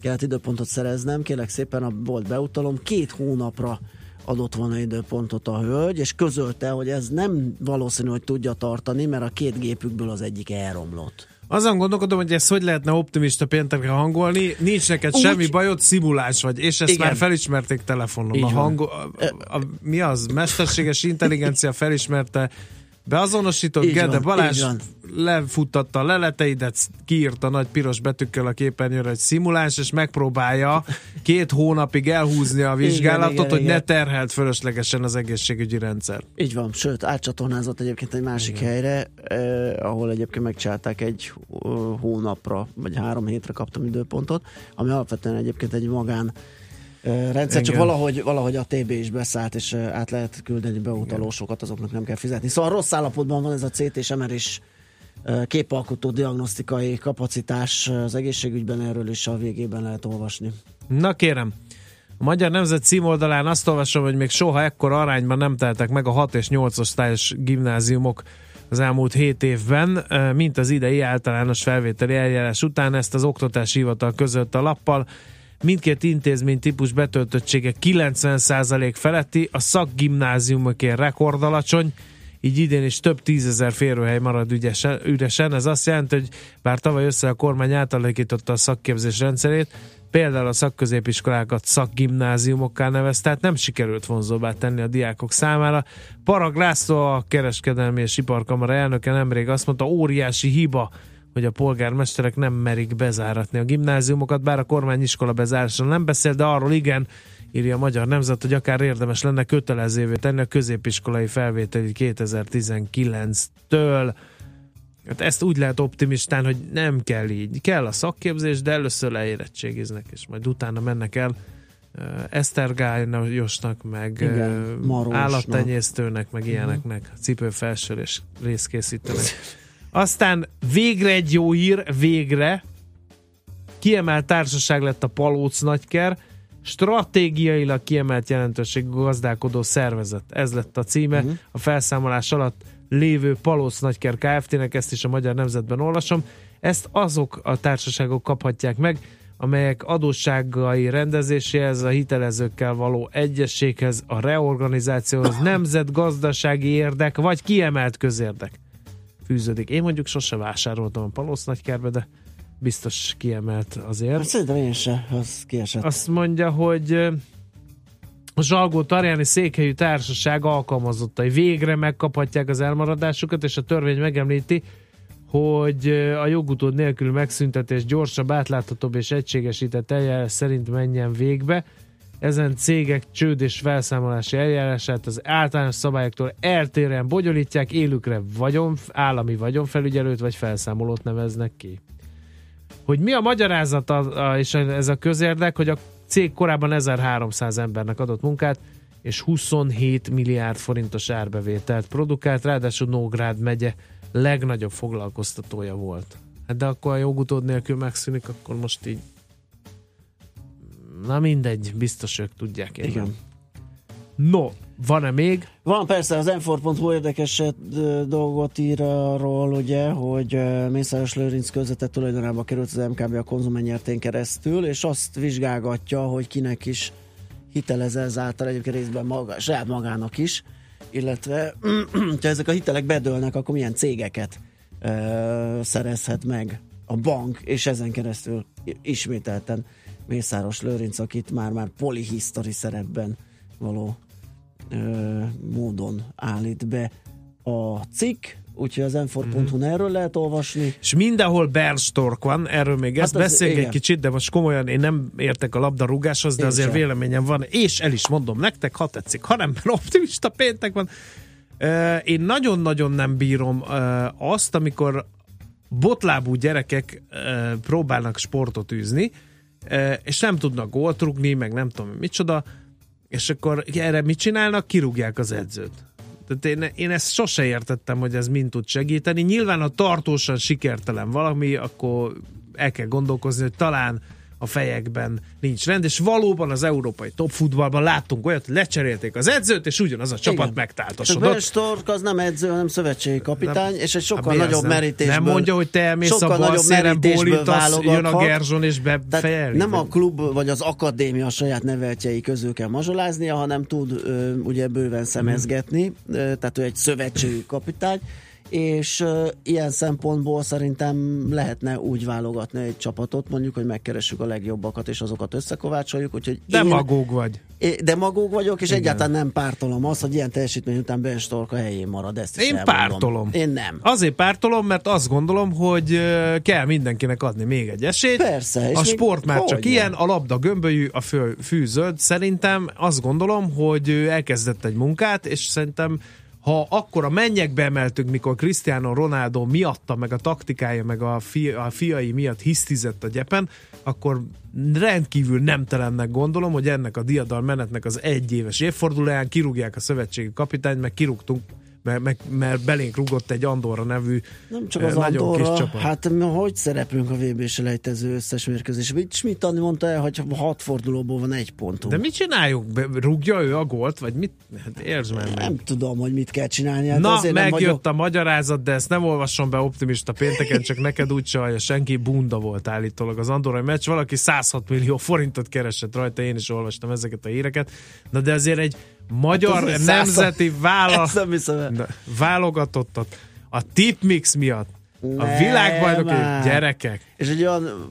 kellett időpontot szereznem, kérlek szépen a volt beutalom, két hónapra adott volna időpontot a hölgy, és közölte, hogy ez nem valószínű, hogy tudja tartani, mert a két gépükből az egyik elromlott. Azon gondolkodom, hogy ezt hogy lehetne optimista péntekre hangolni. Nincs neked Úgy- semmi bajod, szimulás vagy, és ezt Igen. már felismerték telefonon. Így A hang, a, a, mi az? Mesterséges intelligencia felismerte, beazonosított, Így Gede van, Balázs lefuttatta a leleteidet, kiírta nagy piros betűkkel a képernyőre, hogy szimuláns, és megpróbálja két hónapig elhúzni a vizsgálatot, igen, hogy igen. ne terhelt fölöslegesen az egészségügyi rendszer. Így van, sőt, átcsatornázott egyébként egy másik Igen. helyre, eh, ahol egyébként megcsinálták egy eh, hónapra, vagy három hétre kaptam időpontot, ami alapvetően egyébként egy magán rendszer, csak Igen. valahogy, valahogy a TB is beszállt, és át lehet küldeni beutalósokat, azoknak nem kell fizetni. Szóval rossz állapotban van ez a CT és MR is képalkotó diagnosztikai kapacitás az egészségügyben, erről is a végében lehet olvasni. Na kérem, a Magyar Nemzet címoldalán azt olvasom, hogy még soha ekkora arányban nem teltek meg a 6 és 8 osztályos gimnáziumok az elmúlt 7 évben, mint az idei általános felvételi eljárás után ezt az oktatási hivatal között a lappal. Mindkét intézmény típus betöltöttsége 90% feletti, a szakgimnáziumoké rekord alacsony, így idén is több tízezer férőhely marad ügyesen, üresen. Ez azt jelenti, hogy bár tavaly össze a kormány átalakította a szakképzés rendszerét, például a szakközépiskolákat szakgimnáziumokká nevez, tehát nem sikerült vonzóbbá tenni a diákok számára. Parag László, a kereskedelmi és iparkamara elnöke nemrég azt mondta, óriási hiba, hogy a polgármesterek nem merik bezáratni a gimnáziumokat, bár a kormány iskola bezárásról nem beszél, de arról igen, írja a Magyar Nemzet, hogy akár érdemes lenne kötelezővé tenni a középiskolai felvételi 2019-től. Hát ezt úgy lehet optimistán, hogy nem kell így. Kell a szakképzés, de először leérettségiznek, és majd utána mennek el uh, esztergályosnak, meg Igen, Marósnak. állattenyésztőnek, meg ilyeneknek cipőfelsőr és részkészítenek. Aztán végre egy jó hír, végre kiemelt társaság lett a Palóc Nagyker, stratégiailag kiemelt jelentőségű gazdálkodó szervezet. Ez lett a címe uh-huh. a felszámolás alatt lévő Palóc Nagyker Kft-nek, ezt is a Magyar Nemzetben olvasom. Ezt azok a társaságok kaphatják meg, amelyek adósságai rendezéséhez, a hitelezőkkel való egyességhez, a reorganizációhoz, nemzetgazdasági érdek, vagy kiemelt közérdek fűződik. Én mondjuk sose vásároltam a Palóc Nagykerbe, de biztos kiemelt azért. Hát Szerintem én se, az kiesett. Azt mondja, hogy a Zsalgó Tarjáni székhelyű társaság alkalmazottai végre megkaphatják az elmaradásukat, és a törvény megemlíti, hogy a jogutód nélkül megszüntetés gyorsabb, átláthatóbb és egységesített eljárás szerint menjen végbe. Ezen cégek csőd és felszámolási eljárását az általános szabályoktól eltérően bonyolítják, élükre vagyon, állami vagyonfelügyelőt vagy felszámolót neveznek ki hogy mi a magyarázat a, a, és ez a közérdek, hogy a cég korábban 1300 embernek adott munkát, és 27 milliárd forintos árbevételt produkált, ráadásul Nógrád megye legnagyobb foglalkoztatója volt. Hát de akkor a jogutód nélkül megszűnik, akkor most így na mindegy, biztos ők tudják. Én Igen. nem. No, van-e még? Van persze, az m érdekes dolgot ír arról, ugye, hogy Mészáros Lőrinc közvetett tulajdonába került az MKB a konzumenyertén keresztül, és azt vizsgálgatja, hogy kinek is hitelez ezáltal egyébként részben maga, saját magának is, illetve ha ezek a hitelek bedőlnek, akkor milyen cégeket ö, szerezhet meg a bank, és ezen keresztül ismételten Mészáros Lőrinc, akit már-már polihistory szerepben való ö, módon állít be a cikk, úgyhogy az m erről lehet olvasni. És mindenhol Bernstork van, erről még ezt az- beszéljünk egy kicsit, de most komolyan én nem értek a labdarúgáshoz, de Én azért sem. véleményem van, és el is mondom nektek, ha tetszik, ha nem, mert optimista péntek van. Én nagyon-nagyon nem bírom azt, amikor botlábú gyerekek próbálnak sportot űzni, és nem tudnak gólt rugni, meg nem tudom micsoda, és akkor erre mit csinálnak? Kirúgják az edzőt. Tehát én, én ezt sose értettem, hogy ez mind tud segíteni. Nyilván, ha tartósan sikertelen valami, akkor el kell gondolkozni, hogy talán a fejekben nincs rend, és valóban az európai top futballban láttunk olyat, hogy lecserélték az edzőt, és ugyanaz a csapat Igen. megtáltosodott. Ben Stork az nem edző, hanem szövetségi kapitány, és egy sokkal nagyobb nem? merítésből. Nem mondja, hogy te elmész a bal szélen, bólítasz, jön a. Gerzson, és befejeli. nem a klub vagy az akadémia saját neveltjei közül kell mazsoláznia, hanem tud ugye bőven szemezgetni, ö, tehát ő egy szövetségi kapitány, és ilyen szempontból szerintem lehetne úgy válogatni egy csapatot, mondjuk, hogy megkeressük a legjobbakat, és azokat összekovácsoljuk, úgyhogy De én, magóg vagy. É, De magóg vagyok, és Igen. egyáltalán nem pártolom azt, hogy ilyen teljesítmény után Ben Stork a helyén marad. Ezt is Én elmondom. pártolom. Én nem. Azért pártolom, mert azt gondolom, hogy kell mindenkinek adni még egy esélyt. Persze, és A sport már csak hogyne. ilyen, a labda gömbölyű, a fő, fű zöld. Szerintem azt gondolom, hogy ő elkezdett egy munkát, és szerintem ha akkor a mennyekbe emeltünk, mikor Cristiano Ronaldo miatta, meg a taktikája, meg a, fi, a fiai miatt hisztizett a gyepen, akkor rendkívül nemtelennek gondolom, hogy ennek a diadal menetnek az egyéves évfordulóján kirúgják a szövetségi kapitányt, meg kirúgtunk, mert, mert belénk rugott egy Andorra nevű Nem csak az nagyon Andorra, kis csapat. hát mi hogy szereplünk a VB selejtező összes mérkőzés? Mit Schmidt mondta el, hogy hat fordulóból van egy pontunk. De mit csináljuk? Rúgja ő a gólt? Vagy mit? Hát már meg. Nem tudom, hogy mit kell csinálni. Hát Na, azért nem megjött vagyok... a magyarázat, de ezt nem olvasson be optimista pénteken, csak neked úgy se, hogy senki bunda volt állítólag az Andorrai meccs. Valaki 106 millió forintot keresett rajta, én is olvastam ezeket a híreket. Na de azért egy magyar Hát nemzeti 106 vála... Ezt nem hiszem el. Na, válogatottat a tipmix miatt. A Ne, világbajnoki már. gyerekek. És egy olyan,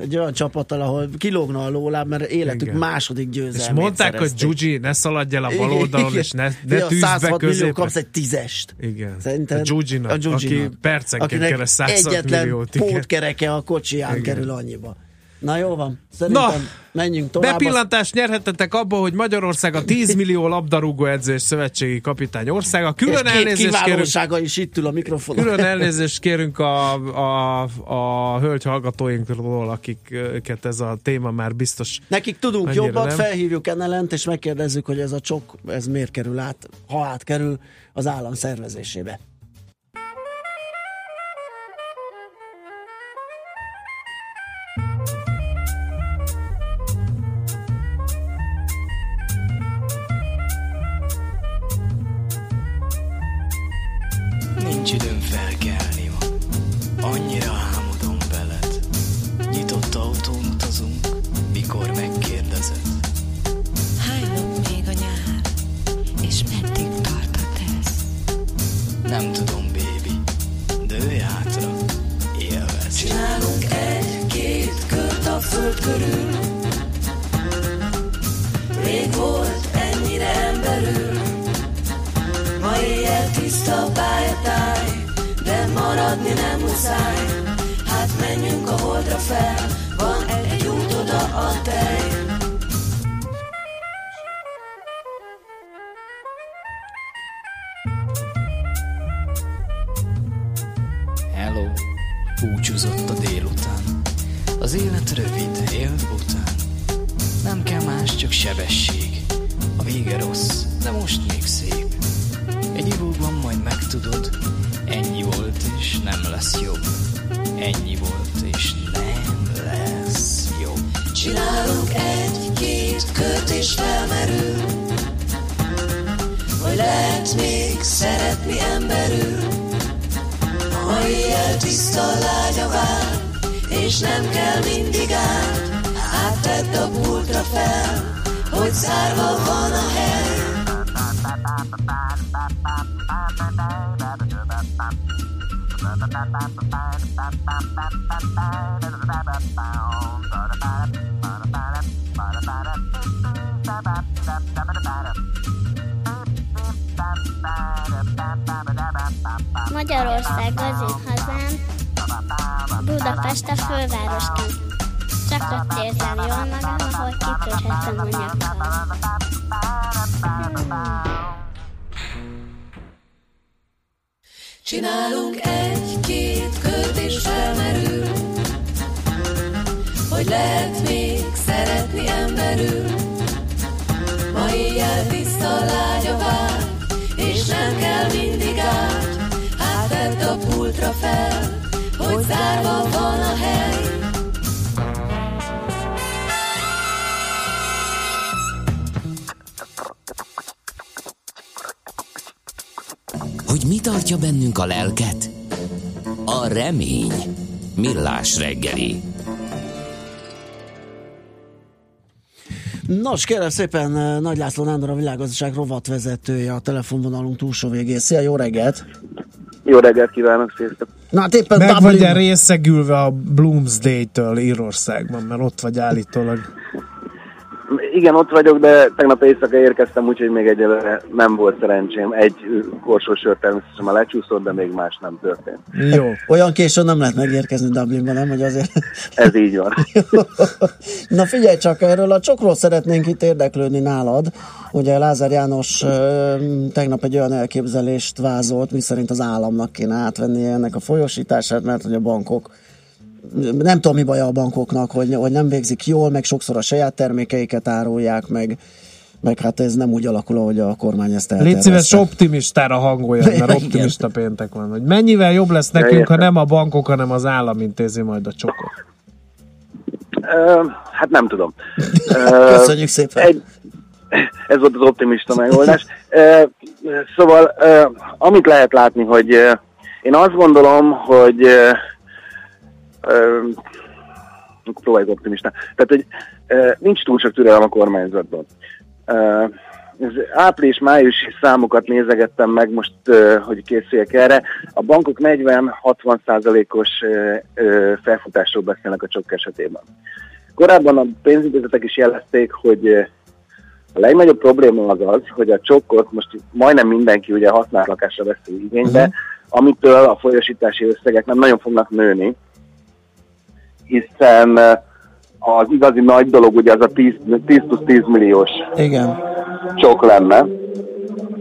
egy olyan csapattal, ahol kilógna a lóláb, mert életük Igen. második győzelmét És mondták, hogy szerezték. Gyugyi, ne szaladj el a bal oldalon, és ne, Ja, ne tűzd be 106 millió középre. kapsz egy tízest. Igen. Szerinted? A Gyugyinak, aki percenként keres 106 egyetlen milliót. pótkereke a kocsiján Igen. kerül annyiba. Na jó van, szerintem Na, menjünk tovább. Bepillantást nyerhettetek abba, hogy Magyarország a 10 millió labdarúgó edző és szövetségi kapitány országa. és Külön két elnézést kérünk, is itt ül a mikrofonon. külön elnézést kérünk a, a, a hölgy hallgatóinkról, akiket ez a téma már biztos Nekik tudunk jobbat, nem. felhívjuk Enelent, és megkérdezzük, hogy ez a csok, ez miért kerül át, ha átkerül az állam szervezésébe. nyugatra fel, hogy zárva van a hely. Hogy mi tartja bennünk a lelket? A remény. Millás reggeli. Nos, kérem szépen Nagy László Nándor, a világgazdaság rovatvezetője a telefonvonalunk túlsó végén. Szia, jó reggelt! Jó reggelt kívánok, sziasztok! Na hát éppen Meg Dublin- vagy részegülve a Bloomsday-től Írországban, mert ott vagy állítólag. Igen, ott vagyok, de tegnap éjszaka érkeztem, úgyhogy még egyelőre nem volt szerencsém. Egy korsó sör természetesen már lecsúszott, de még más nem történt. Jó. Olyan későn nem lehet megérkezni Dublinba, nem? Hogy azért... Ez így van. Na figyelj csak, erről a csokról szeretnénk itt érdeklődni nálad. Ugye Lázár János tegnap egy olyan elképzelést vázolt, miszerint az államnak kéne átvenni ennek a folyosítását, mert hogy a bankok nem tudom, mi baj a bankoknak, hogy, hogy nem végzik jól, meg sokszor a saját termékeiket árulják, meg, meg hát ez nem úgy alakul, ahogy a kormány ezt Légy eltervezte. szíves optimistára hangolja, mert Igen. optimista péntek van. Hogy mennyivel jobb lesz nekünk, ha nem a bankok, hanem az állam intézi majd a csokot. Hát nem tudom. Köszönjük szépen. Egy, ez volt az optimista megoldás. Szóval, amit lehet látni, hogy én azt gondolom, hogy próbáljuk optimista. Tehát, hogy nincs túl sok türelem a kormányzatban. Ez április-májusi számokat nézegettem meg most, hogy készüljek erre. A bankok 40-60 százalékos felfutásról beszélnek a csokk esetében. Korábban a pénzintézetek is jelezték, hogy a legnagyobb probléma az az, hogy a csokkot most majdnem mindenki ugye használt lakásra veszi igénybe, uh-huh. amitől a folyosítási összegek nem nagyon fognak nőni, hiszen ö, az igazi nagy dolog ugye az a 10, 10 plusz 10 milliós Igen. csok lenne,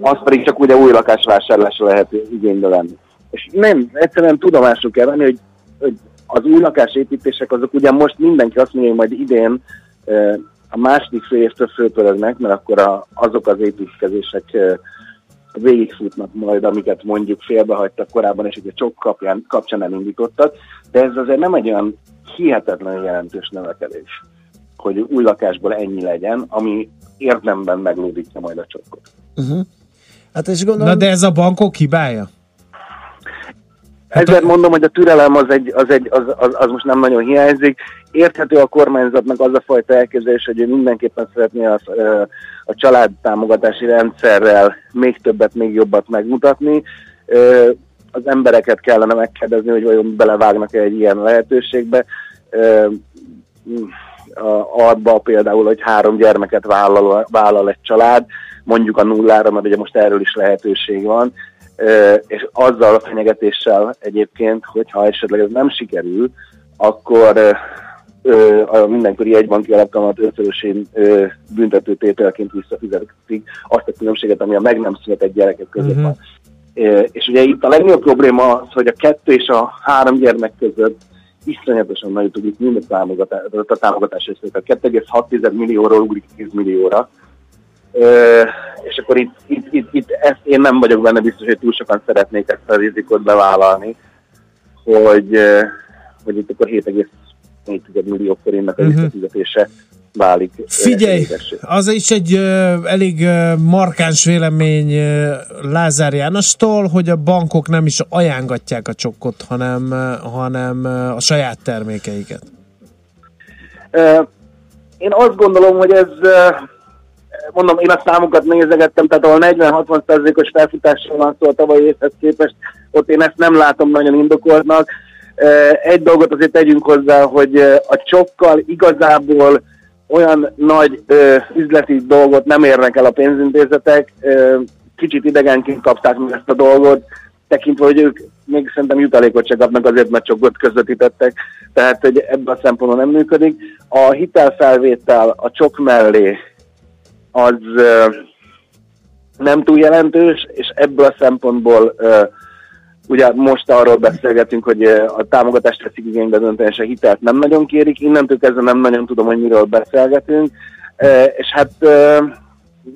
azt pedig csak ugye új lakásvásárlásra lehet igénybe venni. És nem, egyszerűen tudomásul kell venni, hogy, hogy az új lakásépítések azok ugye most mindenki azt mondja, hogy majd idén eh, a második fél évtől fölpörögnek, mert akkor a, azok az építkezések eh, végigfutnak majd, amiket mondjuk félbehagytak korábban, és ugye csok kapján, kapcsán elindítottak, de ez azért nem egy olyan hihetetlen jelentős növekedés, hogy új lakásból ennyi legyen, ami érdemben meglódítja majd a csokkot. Uh-huh. Hát és gondolom... Na de ez a bankok hibája? Ezért mondom, hogy a türelem az, egy, az, egy, az, az, az most nem nagyon hiányzik. Érthető a kormányzatnak az a fajta elképzelés, hogy ő mindenképpen szeretné ö, a családtámogatási rendszerrel még többet, még jobbat megmutatni. Az embereket kellene megkérdezni, hogy vajon belevágnak-e egy ilyen lehetőségbe. Abba például, hogy három gyermeket vállal, vállal egy család, mondjuk a nullára, mert ugye most erről is lehetőség van, és azzal a fenyegetéssel egyébként, hogyha esetleg ez nem sikerül, akkor a mindenkori egybanki alapkamat ötszörösén ö, büntetőtételként visszafizetik azt a különbséget, ami a meg nem született gyerekek között Mhm. van. És ugye itt a legnagyobb probléma az, hogy a kettő és a három gyermek között iszonyatosan nagy tud mind a támogatás, a támogatás összeg. Tehát 2,6 millióról ugrik 10 millióra. Ö, és akkor itt, itt, itt, itt ezt én nem vagyok benne biztos, hogy túl sokan szeretnék ezt a rizikot bevállalni, hogy, hogy itt akkor 7,4 millió forintnak a Mhm. visszafizetése válik. Figyelj, az is egy elég markáns vélemény Lázár Jánostól, hogy a bankok nem is ajángatják a csokkot, hanem, hanem a saját termékeiket. Én azt gondolom, hogy ez, mondom, én a számokat nézegettem, tehát ahol 40-60%-os felfutásról van szó a tavalyi évhez képest, ott én ezt nem látom nagyon indokoltnak. Egy dolgot azért tegyünk hozzá, hogy a csokkal igazából olyan nagy ö, üzleti dolgot nem érnek el a pénzintézetek, ö, kicsit idegenként kapták meg ezt a dolgot, tekintve, hogy ők még szerintem jutalékot se kapnak azért, mert csokot közvetítettek, tehát hogy ebből a szempontból nem működik. A hitelfelvétel a csok mellé az ö, nem túl jelentős, és ebből a szempontból ö, ugye most arról beszélgetünk, hogy a támogatást teszik igénybe döntésen hitelt nem nagyon kérik, innentől kezdve nem nagyon tudom, hogy miről beszélgetünk, és hát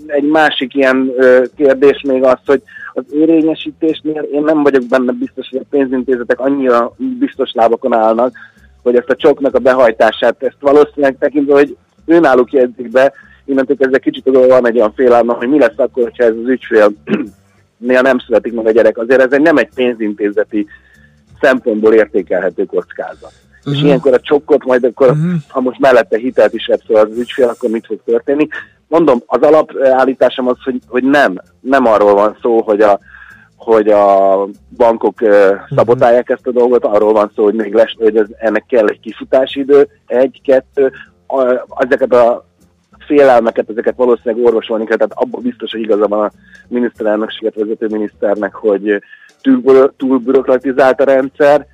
egy másik ilyen kérdés még az, hogy az érényesítésnél én nem vagyok benne biztos, hogy a pénzintézetek annyira biztos lábakon állnak, hogy ezt a csoknak a behajtását, ezt valószínűleg tekintve, hogy őnáluk jegyzik be, innentől kezdve kicsit van egy olyan félelmem, hogy mi lesz akkor, hogyha ez az ügyfél nem születik meg a gyerek. Azért ez egy nem egy pénzintézeti szempontból értékelhető kockázat. Uh-huh. És ilyenkor a csokkot, majd akkor, uh-huh. ha most mellette hitelt is fel az ügyfél, akkor mit fog történni? Mondom, az alapállításom az, hogy, hogy nem, nem arról van szó, hogy a, hogy a bankok uh, szabotálják ezt a dolgot, arról van szó, hogy még lesz, hogy ez, ennek kell egy kifutási idő, egy, kettő, a, ezeket a félelmeket, ezeket valószínűleg orvosolni kell, tehát abban biztos, hogy igaza van a miniszterelnökséget vezető miniszternek, hogy túl, túl bürokratizált a rendszer,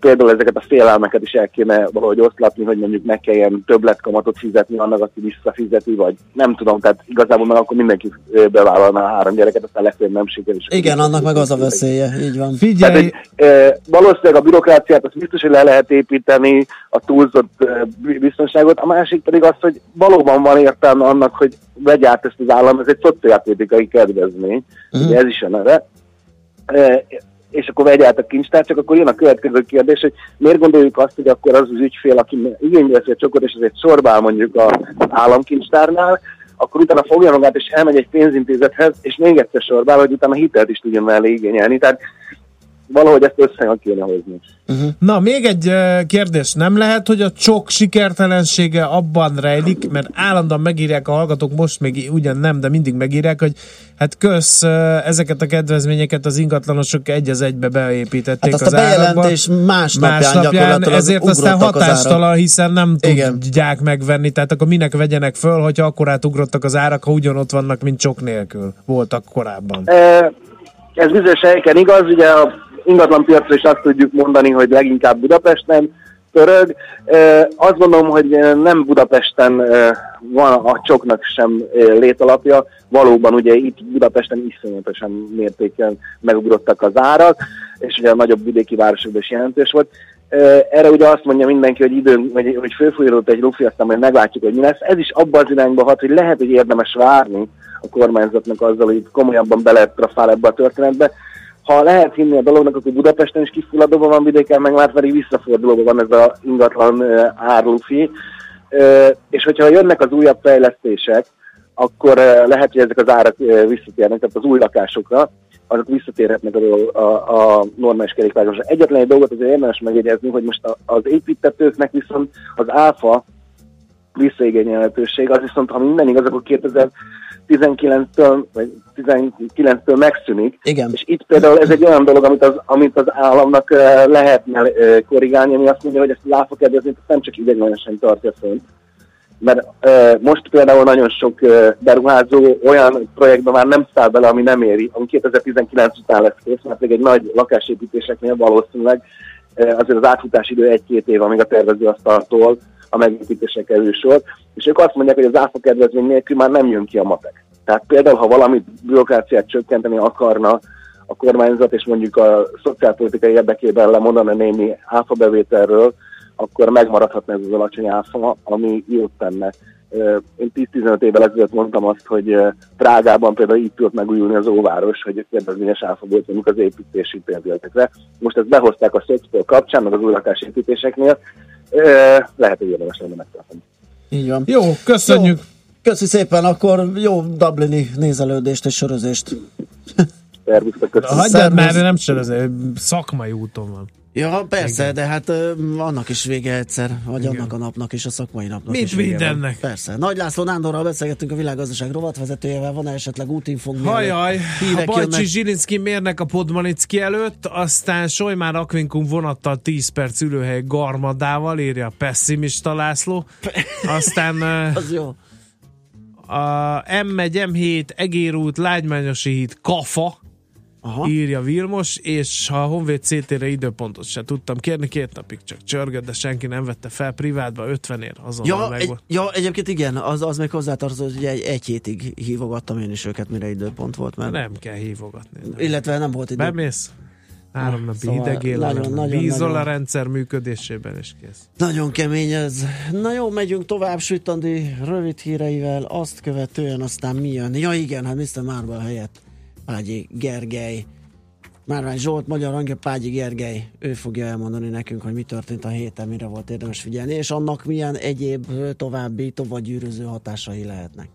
például ezeket a félelmeket is el kéne valahogy oszlatni, hogy mondjuk ne kelljen többletkamatot fizetni annak, aki visszafizeti, vagy nem tudom, tehát igazából meg akkor mindenki e, bevállalná a három gyereket, aztán legfeljebb nem sikerül. Igen, annak meg az a veszélye, így van. Figyelj! egy, e, valószínűleg a bürokráciát az biztos, hogy le lehet építeni, a túlzott e, biztonságot, a másik pedig az, hogy valóban van értelme annak, hogy vegye át ezt az állam, ez egy szociálpolitikai kedvezmény, uh-huh. ugye ez is a neve. És akkor vegye át a kincstár, csak akkor jön a következő kérdés, hogy miért gondoljuk azt, hogy akkor az az ügyfél, aki igénybe veszi a csokot, és ezért sorbál mondjuk az államkincstárnál, akkor utána fogja magát, és elmegy egy pénzintézethez, és még egyszer sorbál, hogy utána hitelt is tudjon mellé igényelni. Tehát valahogy ezt össze kéne hozni. Uh-huh. Na, még egy kérdés. Nem lehet, hogy a csok sikertelensége abban rejlik, mert állandóan megírják a hallgatók, most még ugyan nem, de mindig megírják, hogy hát kösz ezeket a kedvezményeket az ingatlanosok egy az egybe beépítették hát az a bejelentés másnapján, másnapján ezért aztán hatástalan, hiszen nem Igen. tudják megvenni, tehát akkor minek vegyenek föl, hogyha akkor átugrottak az árak, ha ugyanott vannak, mint csok nélkül voltak korábban. Ez bizonyos helyeken igaz, ugye a ingatlanpiacra is azt tudjuk mondani, hogy leginkább Budapesten pörög. Azt gondolom, hogy nem Budapesten van a csoknak sem létalapja, valóban ugye itt Budapesten iszonyatosan mértéken megugrottak az árak, és ugye a nagyobb vidéki városokban is jelentős volt. Erre ugye azt mondja mindenki, hogy időn, hogy, hogy fölfújolódott egy lufi, aztán majd meglátjuk, hogy mi lesz. Ez is abban az irányba hat, hogy lehet, hogy érdemes várni a kormányzatnak azzal, hogy komolyabban bele ebbe a történetbe, ha lehet hinni a dolognak, akkor Budapesten is kifulladóban van vidéken, meg már pedig visszafordulóban van ez a ingatlan árlufi. És hogyha jönnek az újabb fejlesztések, akkor lehet, hogy ezek az árak visszatérnek, tehát az új lakásokra, azok visszatérhetnek a, a, a normális kerékpárosra. Egyetlen egy dolgot azért érdemes megjegyezni, hogy most az építetőknek viszont az áfa visszaigényelhetőség, az viszont, ha minden igaz, akkor 2000 19-től, vagy 19-től megszűnik. Igen. És itt például ez egy olyan dolog, amit az, amit az államnak lehetne korrigálni, ami azt mondja, hogy ezt az áfakedvezni nem csak ideglenesen tartja fönt. Mert uh, most például nagyon sok uh, beruházó olyan projektben már nem száll bele, ami nem éri, ami 2019 után lesz kész, mert még egy nagy lakásépítéseknél valószínűleg uh, azért az átfutási idő egy-két év, amíg a tervező asztaltól a megépítésre kerül sor, és ők azt mondják, hogy az áfa kedvezmény nélkül már nem jön ki a matek. Tehát például, ha valamit bürokráciát csökkenteni akarna a kormányzat, és mondjuk a szociálpolitikai érdekében lemondana némi áfa bevételről, akkor megmaradhatna ez az alacsony áfa, ami jót tenne. Én 10-15 évvel ezelőtt mondtam azt, hogy Prágában például így tudott megújulni az óváros, hogy kedvezményes áfa volt mondjuk az építési pénzületekre. Most ezt behozták a szocpol kapcsán, meg az új lakásépítéseknél, lehet, hogy érdemes lenne megtartani. Így van. Jó, köszönjük! Jó. Köszi szépen, akkor jó Dublini nézelődést és sörözést. Szervusztok, köszönöm. Hagyjad már, nem söröző, szakmai úton van. Ja, persze, Igen. de hát uh, annak is vége egyszer, vagy Igen. annak a napnak és a szakmai napnak Mint is vége mindennek. Van. Persze. Nagy László Nándorral beszélgettünk a világgazdaság rovatvezetőjével, van -e esetleg útinfog? Hajaj, a Bajcsi Zsilinszki mérnek a Podmanicki előtt, aztán Solymár Akvinkum vonattal 10 perc ülőhely Garmadával, írja a pessimista László. Aztán Az jó. a M1, M7, Egérút, Lágymányosi híd, Kafa, Aha. írja Vilmos, és ha a Honvéd CT-re időpontot sem tudtam kérni, két napig csak csörgött, de senki nem vette fel privátba, 50 ér azonnal ja, meg egy, ja, egyébként igen, az, az még hozzátartozott, hogy egy, egy hétig hívogattam én is őket, mire időpont volt. Mert... Nem kell hívogatni. Nem. Illetve nem volt idő. Bemész, három napi szóval idegélelem, bízol nagyon, a rendszer működésében, és kész. Nagyon kemény ez. Na jó, megyünk tovább Sütandi rövid híreivel, azt követően aztán mi jön? Ja igen, hát Mr. Marvel helyett Págyi Gergely. Márvány Zsolt, magyar hangja Págyi Gergely, ő fogja elmondani nekünk, hogy mi történt a héten, mire volt érdemes figyelni, és annak milyen egyéb további tovagyűröző hatásai lehetnek.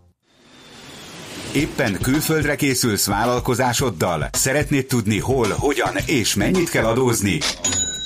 Éppen külföldre készülsz vállalkozásoddal? Szeretnéd tudni hol, hogyan és mennyit kell adózni?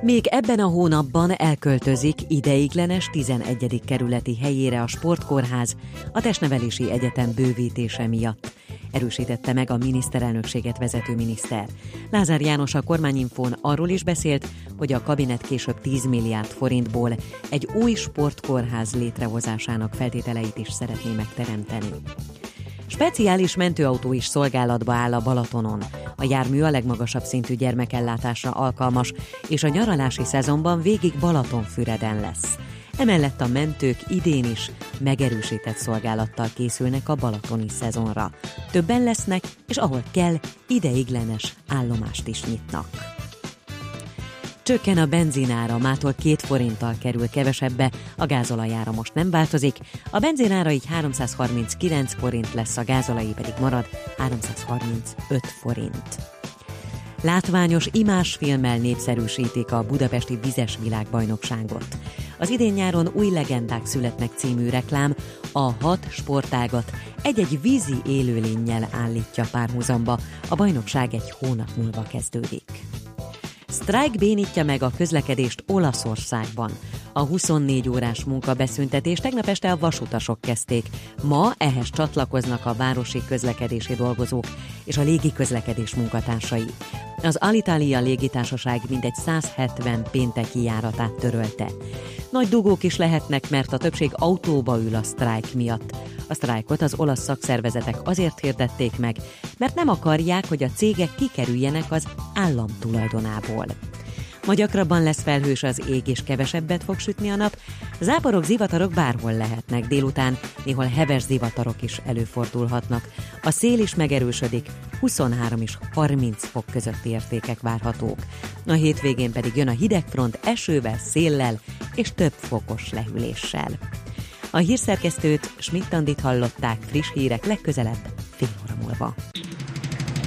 Még ebben a hónapban elköltözik ideiglenes 11. kerületi helyére a Sportkórház a Testnevelési Egyetem bővítése miatt. Erősítette meg a miniszterelnökséget vezető miniszter. Lázár János a kormányinfón arról is beszélt, hogy a kabinet később 10 milliárd forintból egy új sportkórház létrehozásának feltételeit is szeretné megteremteni. Speciális mentőautó is szolgálatba áll a Balatonon. A jármű a legmagasabb szintű gyermekellátásra alkalmas, és a nyaralási szezonban végig Balatonfüreden lesz. Emellett a mentők idén is megerősített szolgálattal készülnek a balatoni szezonra. Többen lesznek, és ahol kell, ideiglenes állomást is nyitnak. Csökken a benzinára, mától két forinttal kerül kevesebbe, a gázolajára most nem változik, a benzinára így 339 forint lesz, a gázolai pedig marad 335 forint. Látványos imásfilmmel népszerűsítik a budapesti vizes világbajnokságot. Az idén nyáron új legendák születnek című reklám a hat sportágat egy-egy vízi élőlényel állítja párhuzamba. A bajnokság egy hónap múlva kezdődik. Sztrájk bénítja meg a közlekedést Olaszországban. A 24 órás munkabeszüntetést tegnap este a vasutasok kezdték. Ma ehhez csatlakoznak a városi közlekedési dolgozók és a légi közlekedés munkatársai. Az Alitalia légitársaság mintegy 170 pénteki járatát törölte. Nagy dugók is lehetnek, mert a többség autóba ül a sztrájk miatt. A sztrájkot az olasz szakszervezetek azért hirdették meg, mert nem akarják, hogy a cégek kikerüljenek az állam tulajdonából. Ma gyakrabban lesz felhős az ég, és kevesebbet fog sütni a nap. Záporok, zivatarok bárhol lehetnek délután, néhol heves zivatarok is előfordulhatnak. A szél is megerősödik, 23 és 30 fok közötti értékek várhatók. A hétvégén pedig jön a hidegfront esővel, széllel és több fokos lehűléssel. A hírszerkesztőt Schmidt-Tandit hallották friss hírek legközelebb fél óra múlva.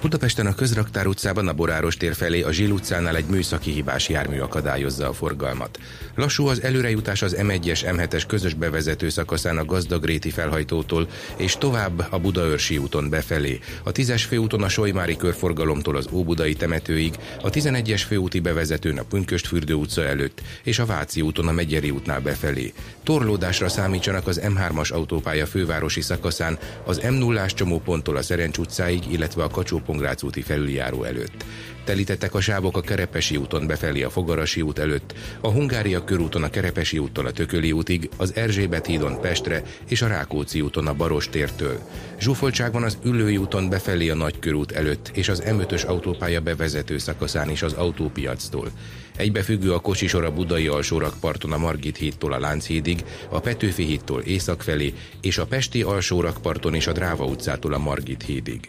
Budapesten a Közraktár utcában a Boráros tér felé a Zsil utcánál egy műszaki hibás jármű akadályozza a forgalmat. Lassú az előrejutás az M1-es M7-es közös bevezető szakaszán a Gazdagréti felhajtótól és tovább a Budaörsi úton befelé. A 10-es főúton a Solymári körforgalomtól az Óbudai temetőig, a 11-es főúti bevezetőn a Pünköstfürdő utca előtt és a Váci úton a Megyeri útnál befelé. Torlódásra számítsanak az M3-as autópálya fővárosi szakaszán az M0-ás csomóponttól a Szerencs utcáig, illetve a kacsó Pongrác úti felüljáró előtt. Telítettek a sávok a Kerepesi úton befelé a Fogarasi út előtt, a Hungária körúton a Kerepesi úttól a Tököli útig, az Erzsébet hídon Pestre és a Rákóczi úton a Baros tértől. Zsúfoltság van az Üllői úton befelé a Nagykörút előtt és az M5-ös autópálya bevezető szakaszán is az autópiactól. Egybefüggő a kocsisor a Budai alsórakparton a Margit hídtól a Lánchídig, a Petőfi hídtól észak felé, és a Pesti alsórakparton és a Dráva utcától a Margit hídig.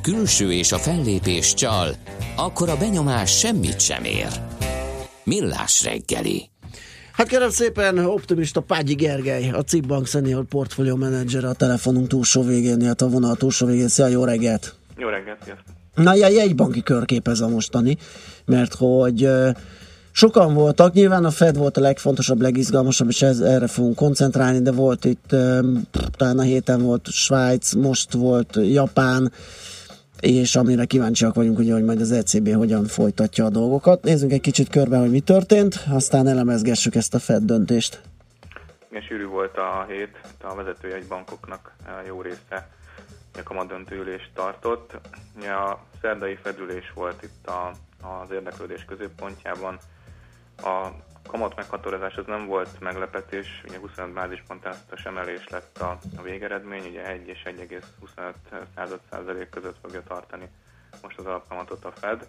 a külső és a fellépés csal, akkor a benyomás semmit sem ér. Millás reggeli. Hát kérem szépen, optimista Págyi Gergely, a CIP Bank Senior Portfolio Manager a telefonunk túlsó végén, hát a vonal túlsó végén. Szia, jó reggelt! Jó reggelt, sziasztok! Na, ja, jegybanki körkép ez a mostani, mert hogy sokan voltak, nyilván a Fed volt a legfontosabb, legizgalmasabb, és ez, erre fogunk koncentrálni, de volt itt, talán a héten volt Svájc, most volt Japán, és amire kíváncsiak vagyunk, ugye, hogy majd az ECB hogyan folytatja a dolgokat. Nézzünk egy kicsit körbe, hogy mi történt, aztán elemezgessük ezt a Fed döntést. Igen, sűrű volt a hét, a vezetői egy bankoknak jó része a kamadöntő ülést tartott. A szerdai fedülés volt itt a, az érdeklődés középpontjában. A kamat meghatározás az nem volt meglepetés, ugye 25 bázispontos emelés lett a, a végeredmény, ugye 1 és 1,25% között fogja tartani most az alapkamatot a Fed.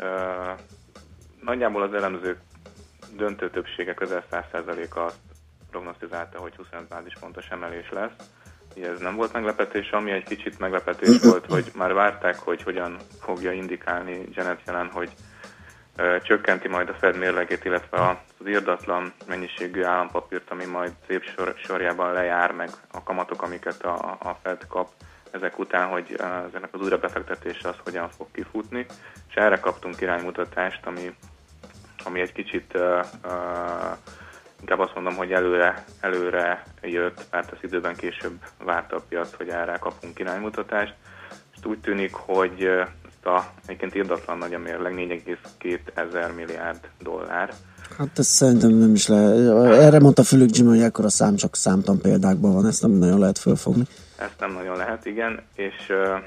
Uh, nagyjából az elemzők döntő többsége közel 100%-a azt prognosztizálta, hogy 25% bázispontos emelés lesz. Ugye ez nem volt meglepetés, ami egy kicsit meglepetés volt, hogy már várták, hogy hogyan fogja indikálni Janet jelen, hogy csökkenti majd a Fed mérlegét, illetve az irdatlan mennyiségű állampapírt, ami majd szép sor, sorjában lejár, meg a kamatok, amiket a, a Fed kap ezek után, hogy ennek az újrabefektetése az hogyan fog kifutni, és erre kaptunk iránymutatást, ami, ami egy kicsit uh, uh, inkább azt mondom, hogy előre, előre jött, mert az időben később várta a piac, hogy erre kapunk iránymutatást, és úgy tűnik, hogy a egyébként irdatlan nagy a mérleg, 4,2 ezer milliárd dollár. Hát ez szerintem nem is lehet. Erre mondta Fülük Jimmy, hogy ekkora szám csak számtan példákban van, ezt nem nagyon lehet fölfogni. Ezt nem nagyon lehet, igen, és uh,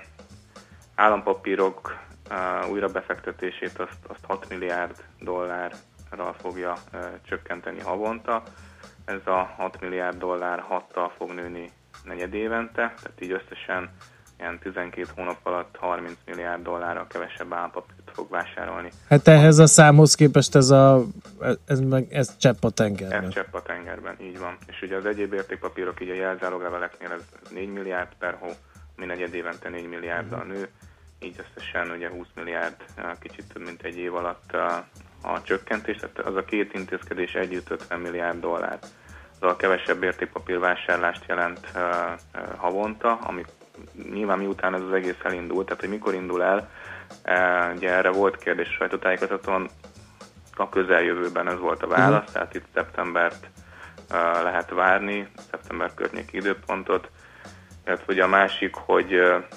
állampapírok uh, újra befektetését azt, azt 6 milliárd dollárral fogja uh, csökkenteni havonta. Ez a 6 milliárd dollár 6-tal fog nőni negyedévente, tehát így összesen ilyen 12 hónap alatt 30 milliárd dollárra kevesebb állampapírt fog vásárolni. Hát ehhez a számhoz képest ez a ez, meg, ez csepp a tengerben. Ez csepp a tengerben, így van. És ugye az egyéb értékpapírok, így a jelzálogleveleknél ez 4 milliárd per hó, mi negyed évente 4 milliárddal nő, így összesen ugye 20 milliárd, kicsit több mint egy év alatt a, a csökkentés, tehát az a két intézkedés együtt 50 milliárd dollár. Az a kevesebb értékpapír vásárlást jelent uh, havonta, ami nyilván miután ez az egész elindult, tehát hogy mikor indul el, e, ugye erre volt kérdés sajtótájékoztatón, a közeljövőben ez volt a válasz, uh-huh. tehát itt szeptembert e, lehet várni, szeptember környéki időpontot, illetve ugye a másik, hogy e,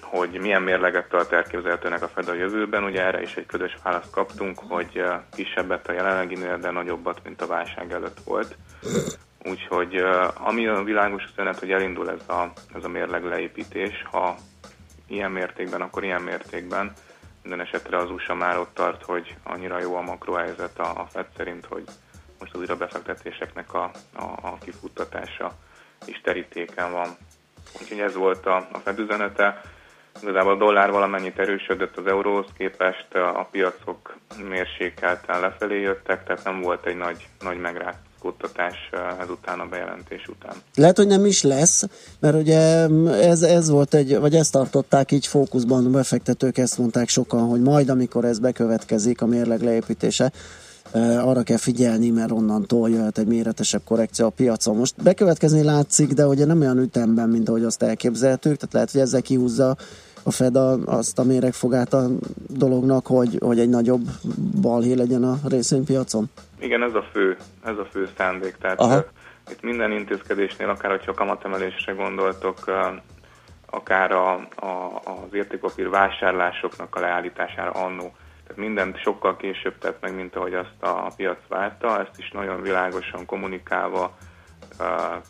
hogy milyen mérleget tart elképzelhetőnek a Fed a jövőben, ugye erre is egy közös választ kaptunk, hogy kisebbet a jelenleginél, de nagyobbat, mint a válság előtt volt. Úgyhogy ami a világos üzenet, hogy elindul ez a, ez a mérleg leépítés, ha ilyen mértékben, akkor ilyen mértékben. Minden esetre az USA már ott tart, hogy annyira jó a makrohelyzet a, a FED szerint, hogy most az újrabefektetéseknek a, a, a kifuttatása is terítéken van. Úgyhogy ez volt a, a Fed üzenete. Igazából a dollár valamennyit erősödött az euróhoz képest, a piacok mérsékelten lefelé jöttek, tehát nem volt egy nagy, nagy megrát, kutatás ezután a bejelentés után. Lehet, hogy nem is lesz, mert ugye ez, ez volt egy, vagy ezt tartották így fókuszban befektetők, ezt mondták sokan, hogy majd amikor ez bekövetkezik, a mérleg leépítése, arra kell figyelni, mert onnantól jöhet egy méretesebb korrekció a piacon. Most bekövetkezni látszik, de ugye nem olyan ütemben, mint ahogy azt elképzeltük, tehát lehet, hogy ezzel kihúzza a Fed a, azt a méregfogát a dolognak, hogy, hogy egy nagyobb balhé legyen a részvénypiacon? Igen, ez a fő, ez a fő szándék. Tehát Aha. itt minden intézkedésnél, akár hogyha kamatemelésre gondoltok, akár a, a, az értékpapír vásárlásoknak a leállítására annó. Tehát mindent sokkal később tett meg, mint ahogy azt a piac várta, ezt is nagyon világosan kommunikálva,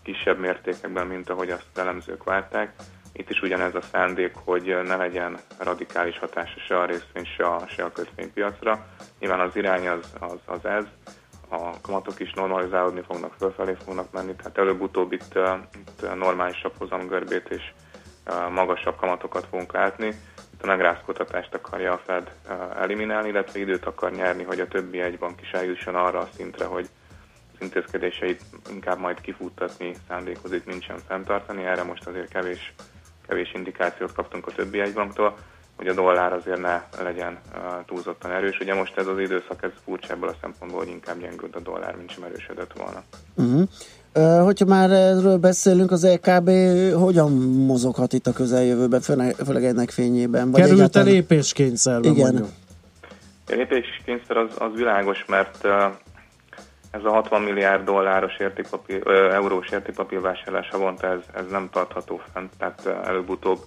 kisebb mértékekben, mint ahogy azt az elemzők várták. Itt is ugyanez a szándék, hogy ne legyen radikális hatása se a részvény, se a, se a kötvénypiacra. Nyilván az irány az, az, az ez, a kamatok is normalizálódni fognak, fölfelé fognak menni, tehát előbb-utóbb itt, itt normálisabb hozamgörbét és magasabb kamatokat fogunk látni. Itt a megrázkutatást akarja a Fed eliminálni, illetve időt akar nyerni, hogy a többi egybank is eljusson arra a szintre, hogy az intézkedéseit inkább majd kifuttatni szándékozik, mint sem fenntartani. Erre most azért kevés kevés indikációt kaptunk a többi jegybanktól, hogy a dollár azért ne legyen túlzottan erős. Ugye most ez az időszak, ez furcsa ebből a szempontból, hogy inkább gyengült a dollár, mint sem erősödött volna. Uh-huh. Uh, hogyha már erről beszélünk, az EKB hogyan mozoghat itt a közeljövőben, főleg, főleg ennek fényében? Vagy Került egyáltalán... a lépéskényszerbe Igen. mondjuk. A lépéskényszer az, az világos, mert uh, ez a 60 milliárd dolláros értékpapír, uh, eurós értékpapírvásárlás havonta, ez, ez nem tartható fent, tehát előbb-utóbb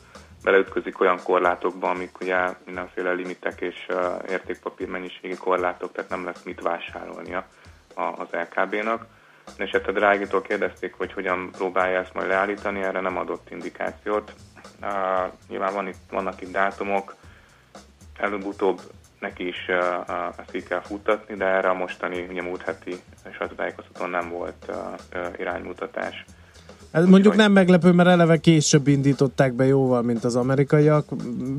beleütközik olyan korlátokba, amik ugye mindenféle limitek és értékpapír mennyiségi korlátok, tehát nem lesz mit vásárolnia a, az LKB-nak. És hát a Drágitól kérdezték, hogy hogyan próbálja ezt majd leállítani, erre nem adott indikációt. Uh, nyilván van itt, vannak itt dátumok, előbb-utóbb neki is uh, uh, ezt így kell futtatni, de erre a mostani, ugye múlt heti sajtótájékoztatón nem volt uh, uh, iránymutatás. Ez mondjuk nem meglepő, mert eleve később indították be jóval, mint az amerikaiak.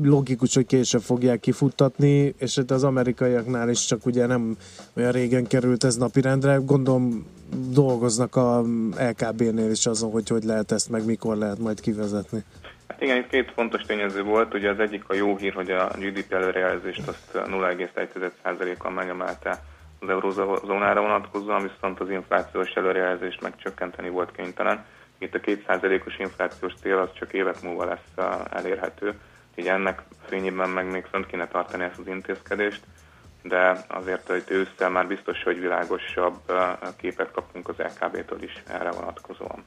Logikus, hogy később fogják kifuttatni, és itt az amerikaiaknál is csak ugye nem olyan régen került ez napirendre. Gondolom dolgoznak a LKB-nél is azon, hogy hogy lehet ezt, meg mikor lehet majd kivezetni. Igen, itt két fontos tényező volt. Ugye az egyik a jó hír, hogy a GDP előrejelzést azt 0,1%-kal megemelte az eurózónára vonatkozóan, viszont az inflációs előrejelzést megcsökkenteni volt kénytelen. Itt a 2%-os inflációs cél az csak évek múlva lesz elérhető, így ennek fényében meg még fönt kéne tartani ezt az intézkedést, de azért, hogy ősszel már biztos, hogy világosabb képet kapunk az LKB-től is erre vonatkozóan.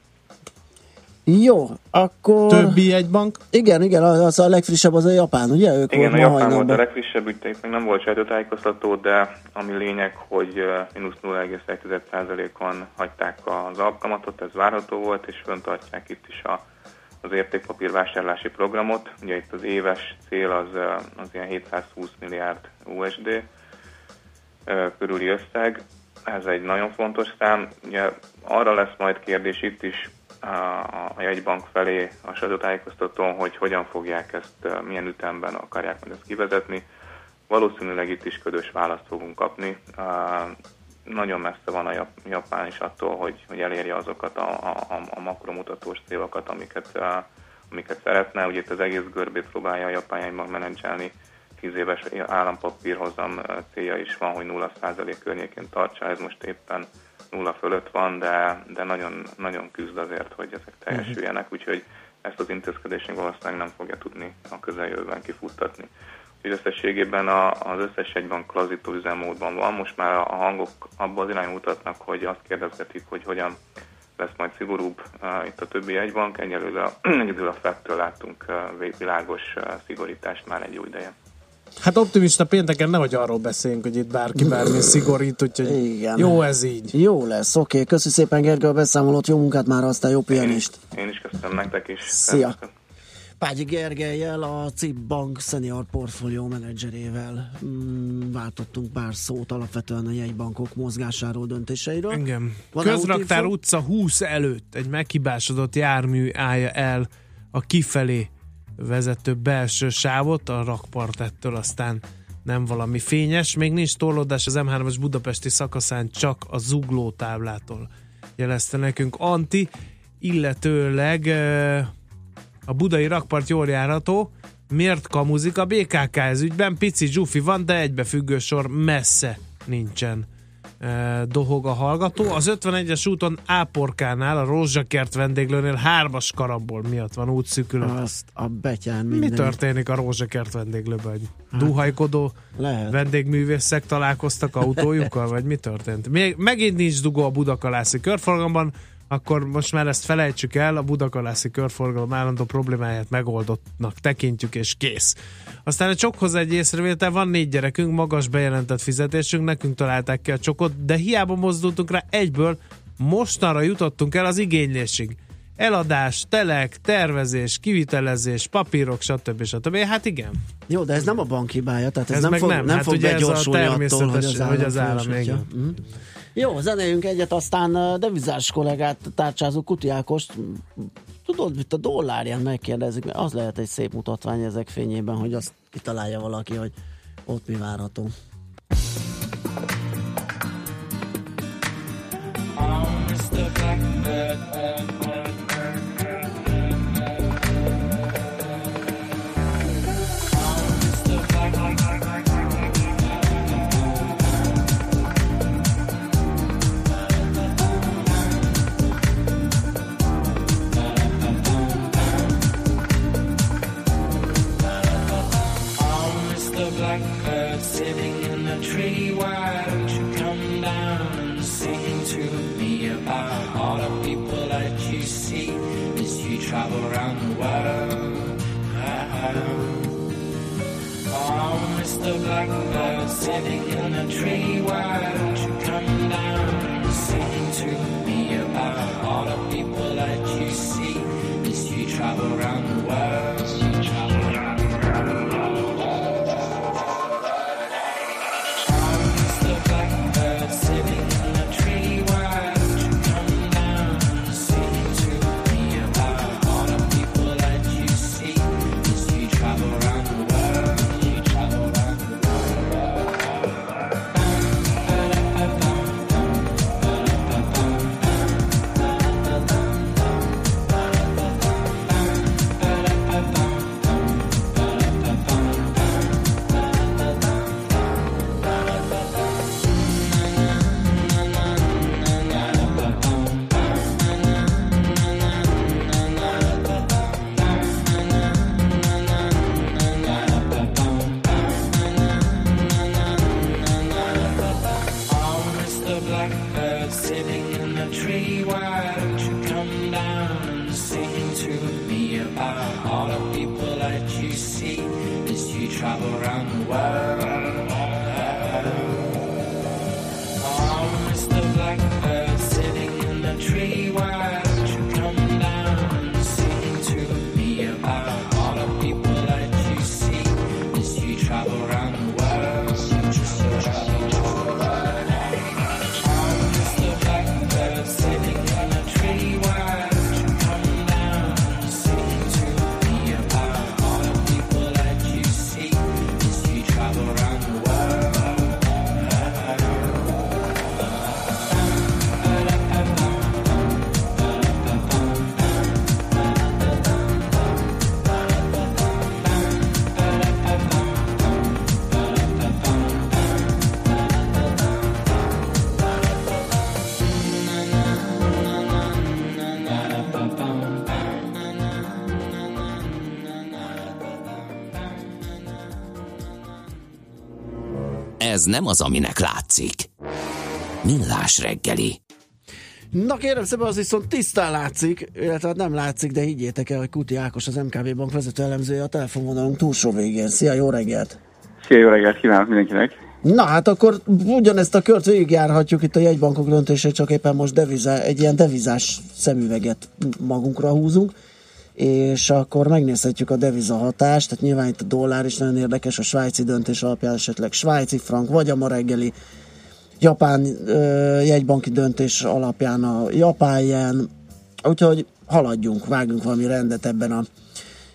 Jó, akkor... Többi egy bank? Igen, igen, az a legfrissebb az a Japán, ugye? Ők igen, a Japán volt a legfrissebb, úgy még nem volt sajtótájékoztató, de ami lényeg, hogy mínusz 0,1%-on hagyták az alkalmatot, ez várható volt, és föntartják itt is a, az értékpapírvásárlási programot. Ugye itt az éves cél az, az ilyen 720 milliárd USD körüli összeg, ez egy nagyon fontos szám. Ugye arra lesz majd kérdés itt is, a jegybank felé a sajtótájékoztatón, hogy hogyan fogják ezt, milyen ütemben akarják majd ezt kivezetni. Valószínűleg itt is ködös választ fogunk kapni. Nagyon messze van a Japán is attól, hogy, hogy elérje azokat a, a, a makromutatós célokat, amiket, amiket szeretne. Ugye itt az egész görbét próbálja a japán jegybank menedzselni. 10 éves állampapírhozam célja is van, hogy 0% környékén tartsa. Ez most éppen nulla fölött van, de, de nagyon, nagyon küzd azért, hogy ezek teljesüljenek, úgyhogy ezt az intézkedést valószínűleg nem fogja tudni a közeljövőben kifuttatni. Úgyhogy összességében a, az összes egyben klazító üzemmódban van. Most már a hangok abban az irány mutatnak, hogy azt kérdezgetik, hogy hogyan lesz majd szigorúbb uh, itt a többi egybank. Egyelőre egyedül a FED-től láttunk uh, világos uh, szigorítást már egy jó ideje. Hát optimista pénteken nehogy arról beszéljünk, hogy itt bárki bármi szigorít, úgyhogy Igen. jó ez így. Jó lesz, oké. Okay. Köszi szépen Gergő a beszámolót, jó munkát már, aztán jó pianist. Én, én is köszönöm nektek is. Szia. Págyi Gergelyel, a CIP Bank senior portfólió menedzserével mm, váltottunk pár szót alapvetően a jegybankok mozgásáról, döntéseiről. Igen. Van Közraktár utca 20 előtt egy meghibásodott jármű állja el a kifelé vezető belső sávot, a rakpart ettől aztán nem valami fényes. Még nincs torlódás az M3-as budapesti szakaszán, csak a zugló táblától jelezte nekünk Anti, illetőleg a budai rakpart jól járható, miért kamuzik a BKK ez ügyben? Pici zsufi van, de egybefüggő sor messze nincsen dohog a hallgató. Az 51-es úton Áporkánál, a Rózsakert vendéglőnél hármas karambol miatt van útszűkület. Azt a betyán minden. Mi történik a Rózsakert vendéglőben? Hát, Duhajkodó lehet. vendégművészek találkoztak autójukkal, vagy mi történt? Még, megint nincs dugó a Budakalászi körforgalomban, akkor most már ezt felejtsük el, a Budakalászi körforgalom állandó problémáját megoldottnak tekintjük, és kész. Aztán a csokhoz egy észrevétel, van négy gyerekünk, magas bejelentett fizetésünk, nekünk találták ki a csokot, de hiába mozdultunk rá egyből, mostanra jutottunk el az igénylésig. Eladás, telek, tervezés, kivitelezés, papírok, stb. stb. Hát igen. Jó, de ez nem a bank hibája, tehát ez, ez nem fog, nem. nem hát fog begyorsulni attól, hogy az állam, hogy az állam igen. Mm. Jó, zenéljünk egyet, aztán devizás kollégát tárcsázó Kuti Ákost, tudod, mit a dollárján megkérdezik, mert az lehet egy szép mutatvány ezek fényében, hogy azt kitalálja valaki, hogy ott mi várható. Mr. Blackbird, standing in a tree world. Ez nem az, aminek látszik. Millás reggeli. Na kérem szépen, az viszont tisztán látszik, illetve hát nem látszik, de higgyétek el, hogy Kuti Ákos, az MKB Bank vezető elemzője a telefonvonalunk túlsó végén. Szia, jó reggelt! Szia, jó reggelt kívánok mindenkinek! Na hát akkor ugyanezt a kört végigjárhatjuk itt a jegybankok döntését, csak éppen most deviza, egy ilyen devizás szemüveget magunkra húzunk, és akkor megnézhetjük a deviza hatást, tehát nyilván itt a dollár is nagyon érdekes, a svájci döntés alapján esetleg svájci frank, vagy a ma reggeli japán ö, jegybanki döntés alapján a japán yen, úgyhogy haladjunk, vágjunk valami rendet ebben a,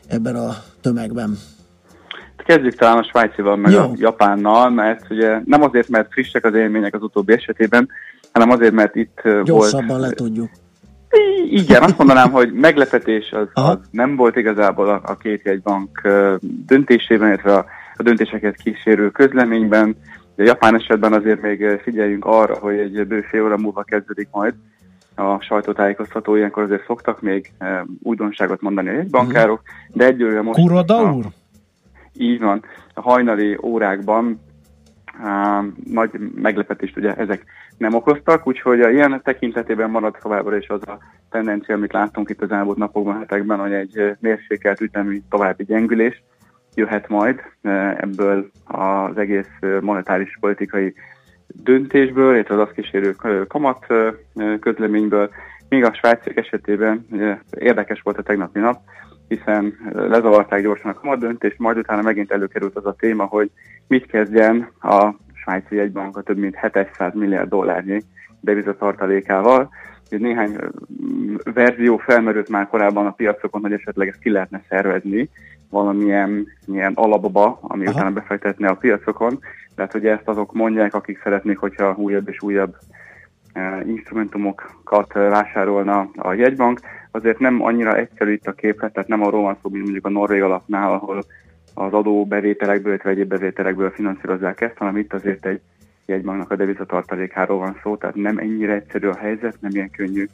ebben a tömegben. Kezdjük talán a svájcival, meg Jó. a japánnal, mert ugye nem azért, mert frissek az élmények az utóbbi esetében, hanem azért, mert itt ö, volt... Gyorsabban letudjuk. Igen, azt mondanám, hogy meglepetés az, az nem volt igazából a, a két jegybank döntésében, illetve a, a döntéseket kísérő közleményben. A japán esetben azért még figyeljünk arra, hogy egy bő fél óra múlva kezdődik majd a sajtótájékoztató, ilyenkor azért szoktak még ö, újdonságot mondani a jegybankárok, de egyőre most... Kuroda úr? így van. A hajnali órákban á, nagy meglepetést ugye ezek nem okoztak, úgyhogy a ilyen tekintetében marad továbbra is az a tendencia, amit láttunk itt az elmúlt napokban, hetekben, hogy egy mérsékelt ütemű további gyengülés jöhet majd ebből az egész monetáris politikai döntésből, illetve az azt kísérő kamat közleményből. Még a svájciak esetében érdekes volt a tegnapi nap, hiszen lezavarták gyorsan a kamat döntést, majd utána megint előkerült az a téma, hogy mit kezdjen a svájci jegybank a több mint 700 milliárd dollárnyi devizatartalékával. Néhány verzió felmerült már korábban a piacokon, hogy esetleg ezt ki lehetne szervezni valamilyen milyen alapba, ami Aha. utána befektetne a piacokon. Tehát ugye ezt azok mondják, akik szeretnék, hogyha újabb és újabb instrumentumokat vásárolna a jegybank. Azért nem annyira egyszerű itt a képlet, tehát nem arról van szó, mint mondjuk a Norvég alapnál, ahol az adóbevételekből, illetve egyéb bevételekből finanszírozzák ezt, hanem itt azért egy jegybanknak a devizatartalékáról van szó, tehát nem ennyire egyszerű a helyzet, nem ilyen könnyű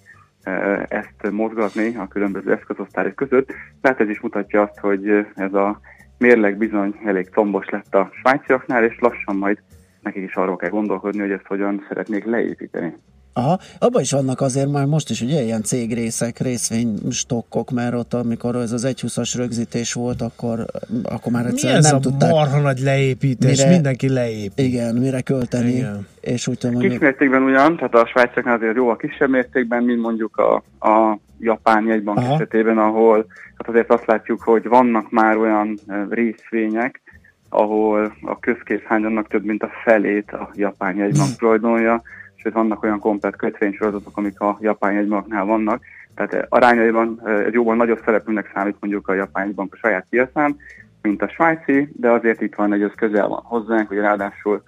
eh, ezt mozgatni a különböző eszközosztályok között. Tehát ez is mutatja azt, hogy ez a mérleg bizony elég combos lett a svájciaknál, és lassan majd nekik is arról kell gondolkodni, hogy ezt hogyan szeretnék leépíteni. Aha, abban is vannak azért már most is ugye ilyen cégrészek, részvénystokkok, mert ott amikor ez az 1.20-as rögzítés volt, akkor, akkor már Mi egyszerűen ez nem a tudták. marha nagy leépítés? Mire- Mindenki leép. Igen, mire költeni. Igen. És úgy tudom, Kis mértékben ugyan, tehát a svájciaknál azért jó a kisebb mértékben, mint mondjuk a, a japán jegybank Aha. esetében, ahol hát azért azt látjuk, hogy vannak már olyan részvények, ahol a közkészhányadnak több mint a felét a japán jegybank tulajdonja, sőt vannak olyan komplet kötvénysorozatok, amik a japán jegybanknál vannak, tehát eh, arányaiban eh, ez jóval nagyobb szereplőnek számít mondjuk a japán jegybank a saját piacán, mint a svájci, de azért itt van egy, az közel van hozzánk, hogy ráadásul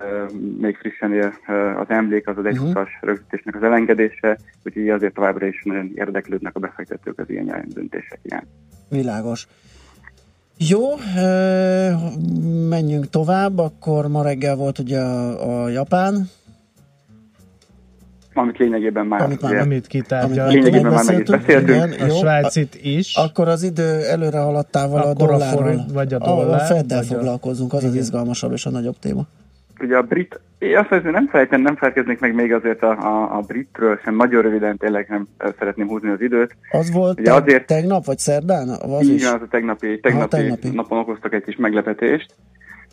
uh, még frissen él uh, az emlék, az az egy uh-huh. rögzítésnek az elengedése, úgyhogy azért továbbra is nagyon érdeklődnek a befektetők az ilyen döntések iránt. Világos. Jó, menjünk tovább, akkor ma reggel volt ugye a, a Japán, Amit lényegében már, Amit már- Amit kitárgyaltunk. lényegében már meg is beszéltünk. A svájcit is. Akkor az idő előre haladtával a a dollárral. forint, vagy a A, a dollár, Feddel vagy a- foglalkozunk, az az Igen. izgalmasabb és a nagyobb téma. Ugye a brit, én azt hiszem, nem felejtem, nem felkeznék meg még azért a, a, a britről sem, nagyon röviden tényleg nem szeretném húzni az időt. Az volt Ugye te, azért- tegnap vagy szerdán? Az Így is? az a tegnapi, tegnapi, tegnapi. napon okoztak egy kis meglepetést.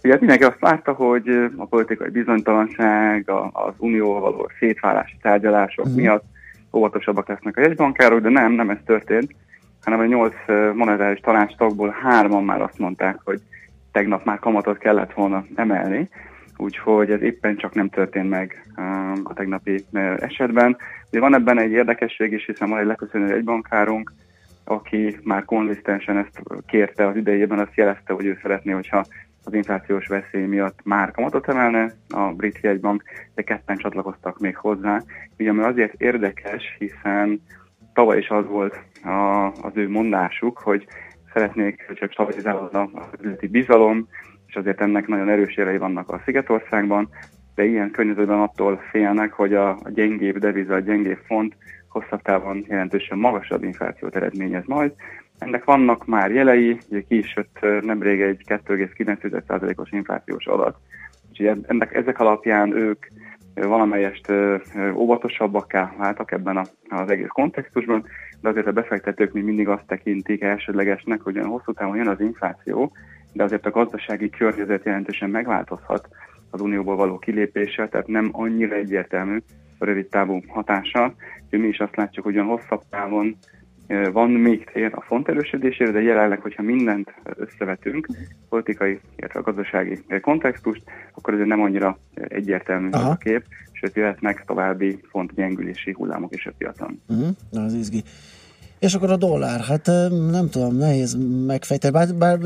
Ugye mindenki azt látta, hogy a politikai bizonytalanság, az unióval való szétválási tárgyalások uh-huh. miatt óvatosabbak lesznek a jegybankárok, de nem, nem ez történt, hanem a nyolc monetáris tanácstagból hárman már azt mondták, hogy tegnap már kamatot kellett volna emelni, úgyhogy ez éppen csak nem történt meg a tegnapi esetben. De van ebben egy érdekesség is, hiszen van egy leköszönő egybankárunk, aki már konzisztensen ezt kérte az idejében, azt jelezte, hogy ő szeretné, hogyha az inflációs veszély miatt már kamatot emelne a brit jegybank, de ketten csatlakoztak még hozzá. Ugye ami azért érdekes, hiszen tavaly is az volt a, az ő mondásuk, hogy szeretnék, hogy csak stabilizálódna az üzleti bizalom, és azért ennek nagyon erős jelei vannak a Szigetországban, de ilyen környezetben attól félnek, hogy a, a gyengébb deviza, a gyengébb font hosszabb távon jelentősen magasabb inflációt eredményez majd. Ennek vannak már jelei, ugye ki is jött nemrég egy 2,9%-os inflációs adat. Úgyhogy ennek, ezek alapján ők valamelyest óvatosabbakká váltak ebben a, az egész kontextusban, de azért a befektetők még mindig azt tekintik elsődlegesnek, hogy olyan hosszú távon jön az infláció, de azért a gazdasági környezet jelentősen megváltozhat az unióból való kilépéssel, tehát nem annyira egyértelmű a rövid távú hatása. Úgyhogy mi is azt látjuk, hogy olyan hosszabb távon van még tér a font erősödésére, de jelenleg, hogyha mindent összevetünk, politikai, illetve a gazdasági kontextust, akkor ez nem annyira egyértelmű Aha. a kép, sőt jöhetnek további font gyengülési hullámok is a piacon. Uh-huh. Az izgi. És akkor a dollár, hát nem tudom, nehéz megfejteni, bár, bár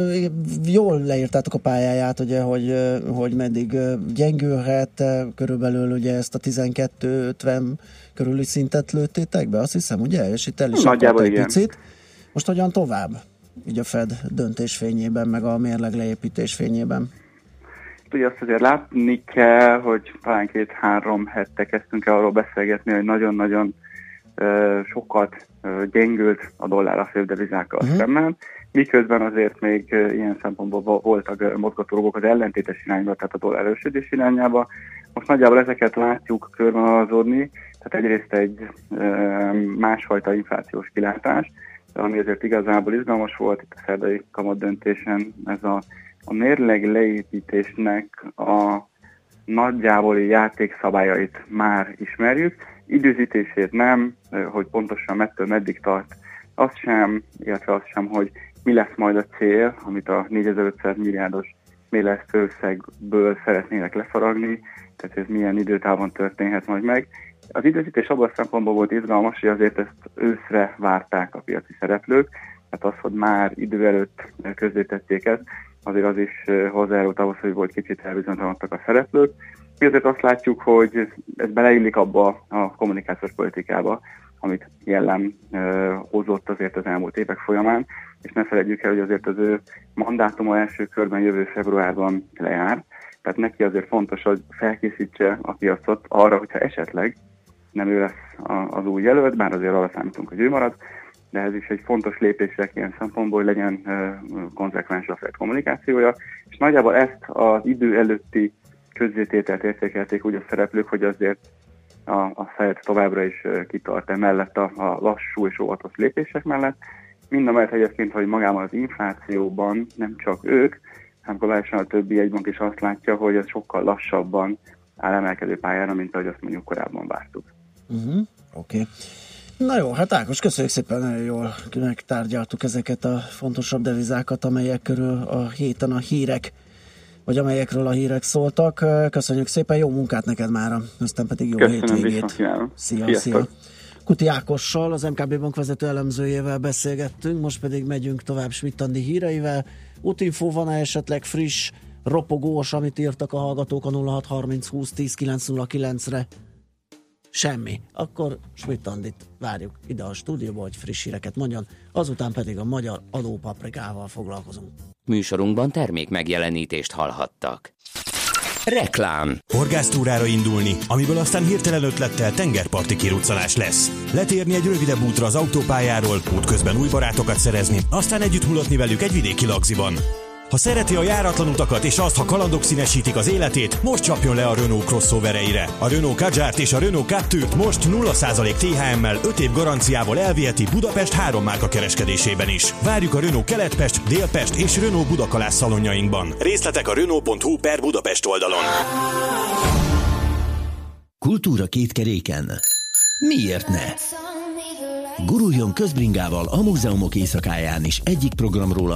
jól leírtátok a pályáját, ugye, hogy, hogy meddig gyengülhet, körülbelül ugye ezt a 12-50 körüli szintet lőttétek be, azt hiszem, ugye, és itt el is Nagyjából egy igen. picit. Most hogyan tovább? Így a Fed döntés fényében, meg a mérleg leépítés fényében. Ugye azt azért látni kell, hogy talán két-három hete kezdtünk el arról beszélgetni, hogy nagyon-nagyon ö, sokat ö, gyengült a dollár a Mhm. uh-huh. szemben, miközben azért még ö, ilyen szempontból vo- voltak mozgatórugók az ellentétes irányba, tehát a dollár erősödés irányába. Most nagyjából ezeket látjuk körvonalazódni, tehát egyrészt egy másfajta inflációs kilátás, ami azért igazából izgalmas volt itt a szerdai kamat döntésen, ez a, a mérleg leépítésnek a nagyjából játékszabályait már ismerjük, időzítését nem, hogy pontosan mettől meddig tart, az sem, illetve az sem, hogy mi lesz majd a cél, amit a 4500 milliárdos mérlesztő összegből szeretnének lefaragni, tehát ez milyen időtávon történhet majd meg. Az időzítés abban a szempontból volt izgalmas, hogy azért ezt őszre várták a piaci szereplők, tehát az, hogy már idő előtt közzétették ezt, azért az is hozzájárult ahhoz, hogy volt kicsit elbizonytalanodtak a szereplők. Mi azért azt látjuk, hogy ez beleillik abba a kommunikációs politikába, amit jellem hozott azért az elmúlt évek folyamán, és ne felejtjük el, hogy azért az ő mandátuma első körben jövő februárban lejár, tehát neki azért fontos, hogy felkészítse a piacot arra, hogyha esetleg nem ő lesz az új jelölt, bár azért arra számítunk, hogy ő marad, de ez is egy fontos lépések ilyen szempontból, hogy legyen konzekvens a Fed kommunikációja, és nagyjából ezt az idő előtti közzétételt értékelték úgy a szereplők, hogy azért a, a Fed továbbra is kitart emellett a, a lassú és óvatos lépések mellett. Mind a mellett egyébként, hogy magában az inflációban nem csak ők, hanem globálisan a többi jegybank is azt látja, hogy ez sokkal lassabban áll emelkedő pályára, mint ahogy azt mondjuk korábban vártuk. Uh-huh. Oké. Okay. Na jó, hát Ákos, köszönjük szépen, nagyon jól megtárgyaltuk ezeket a fontosabb devizákat, amelyek körül a héten a hírek, vagy amelyekről a hírek szóltak. Köszönjük szépen, jó munkát neked mára, aztán pedig jó Köszönöm, hétvégét. Szia, Sziasztok. szia. Kuti Ákossal, az MKB Bank vezető elemzőjével beszélgettünk, most pedig megyünk tovább Smittandi híreivel. Útinfó van esetleg friss, ropogós, amit írtak a hallgatók a 0630 20 10 909-re? Semmi. Akkor Smittandit várjuk ide a stúdióba, hogy friss híreket mondjon, azután pedig a magyar adópaprikával foglalkozunk. Műsorunkban termék megjelenítést hallhattak. Reklám Horgásztúrára indulni, amiből aztán hirtelen ötlettel tengerparti kiruccanás lesz. Letérni egy rövidebb útra az autópályáról, útközben új barátokat szerezni, aztán együtt mulatni velük egy vidéki lagziban. Ha szereti a járatlan utakat és azt, ha kalandok színesítik az életét, most csapjon le a Renault crossovereire. A Renault Kadjárt és a Renault Captur-t most 0% THM-mel 5 év garanciával elviheti Budapest három márka kereskedésében is. Várjuk a Renault Keletpest, Délpest és Renault Budakalász szalonjainkban. Részletek a Renault.hu per Budapest oldalon. Kultúra két keréken. Miért ne? Guruljon közbringával a múzeumok éjszakáján is egyik programról a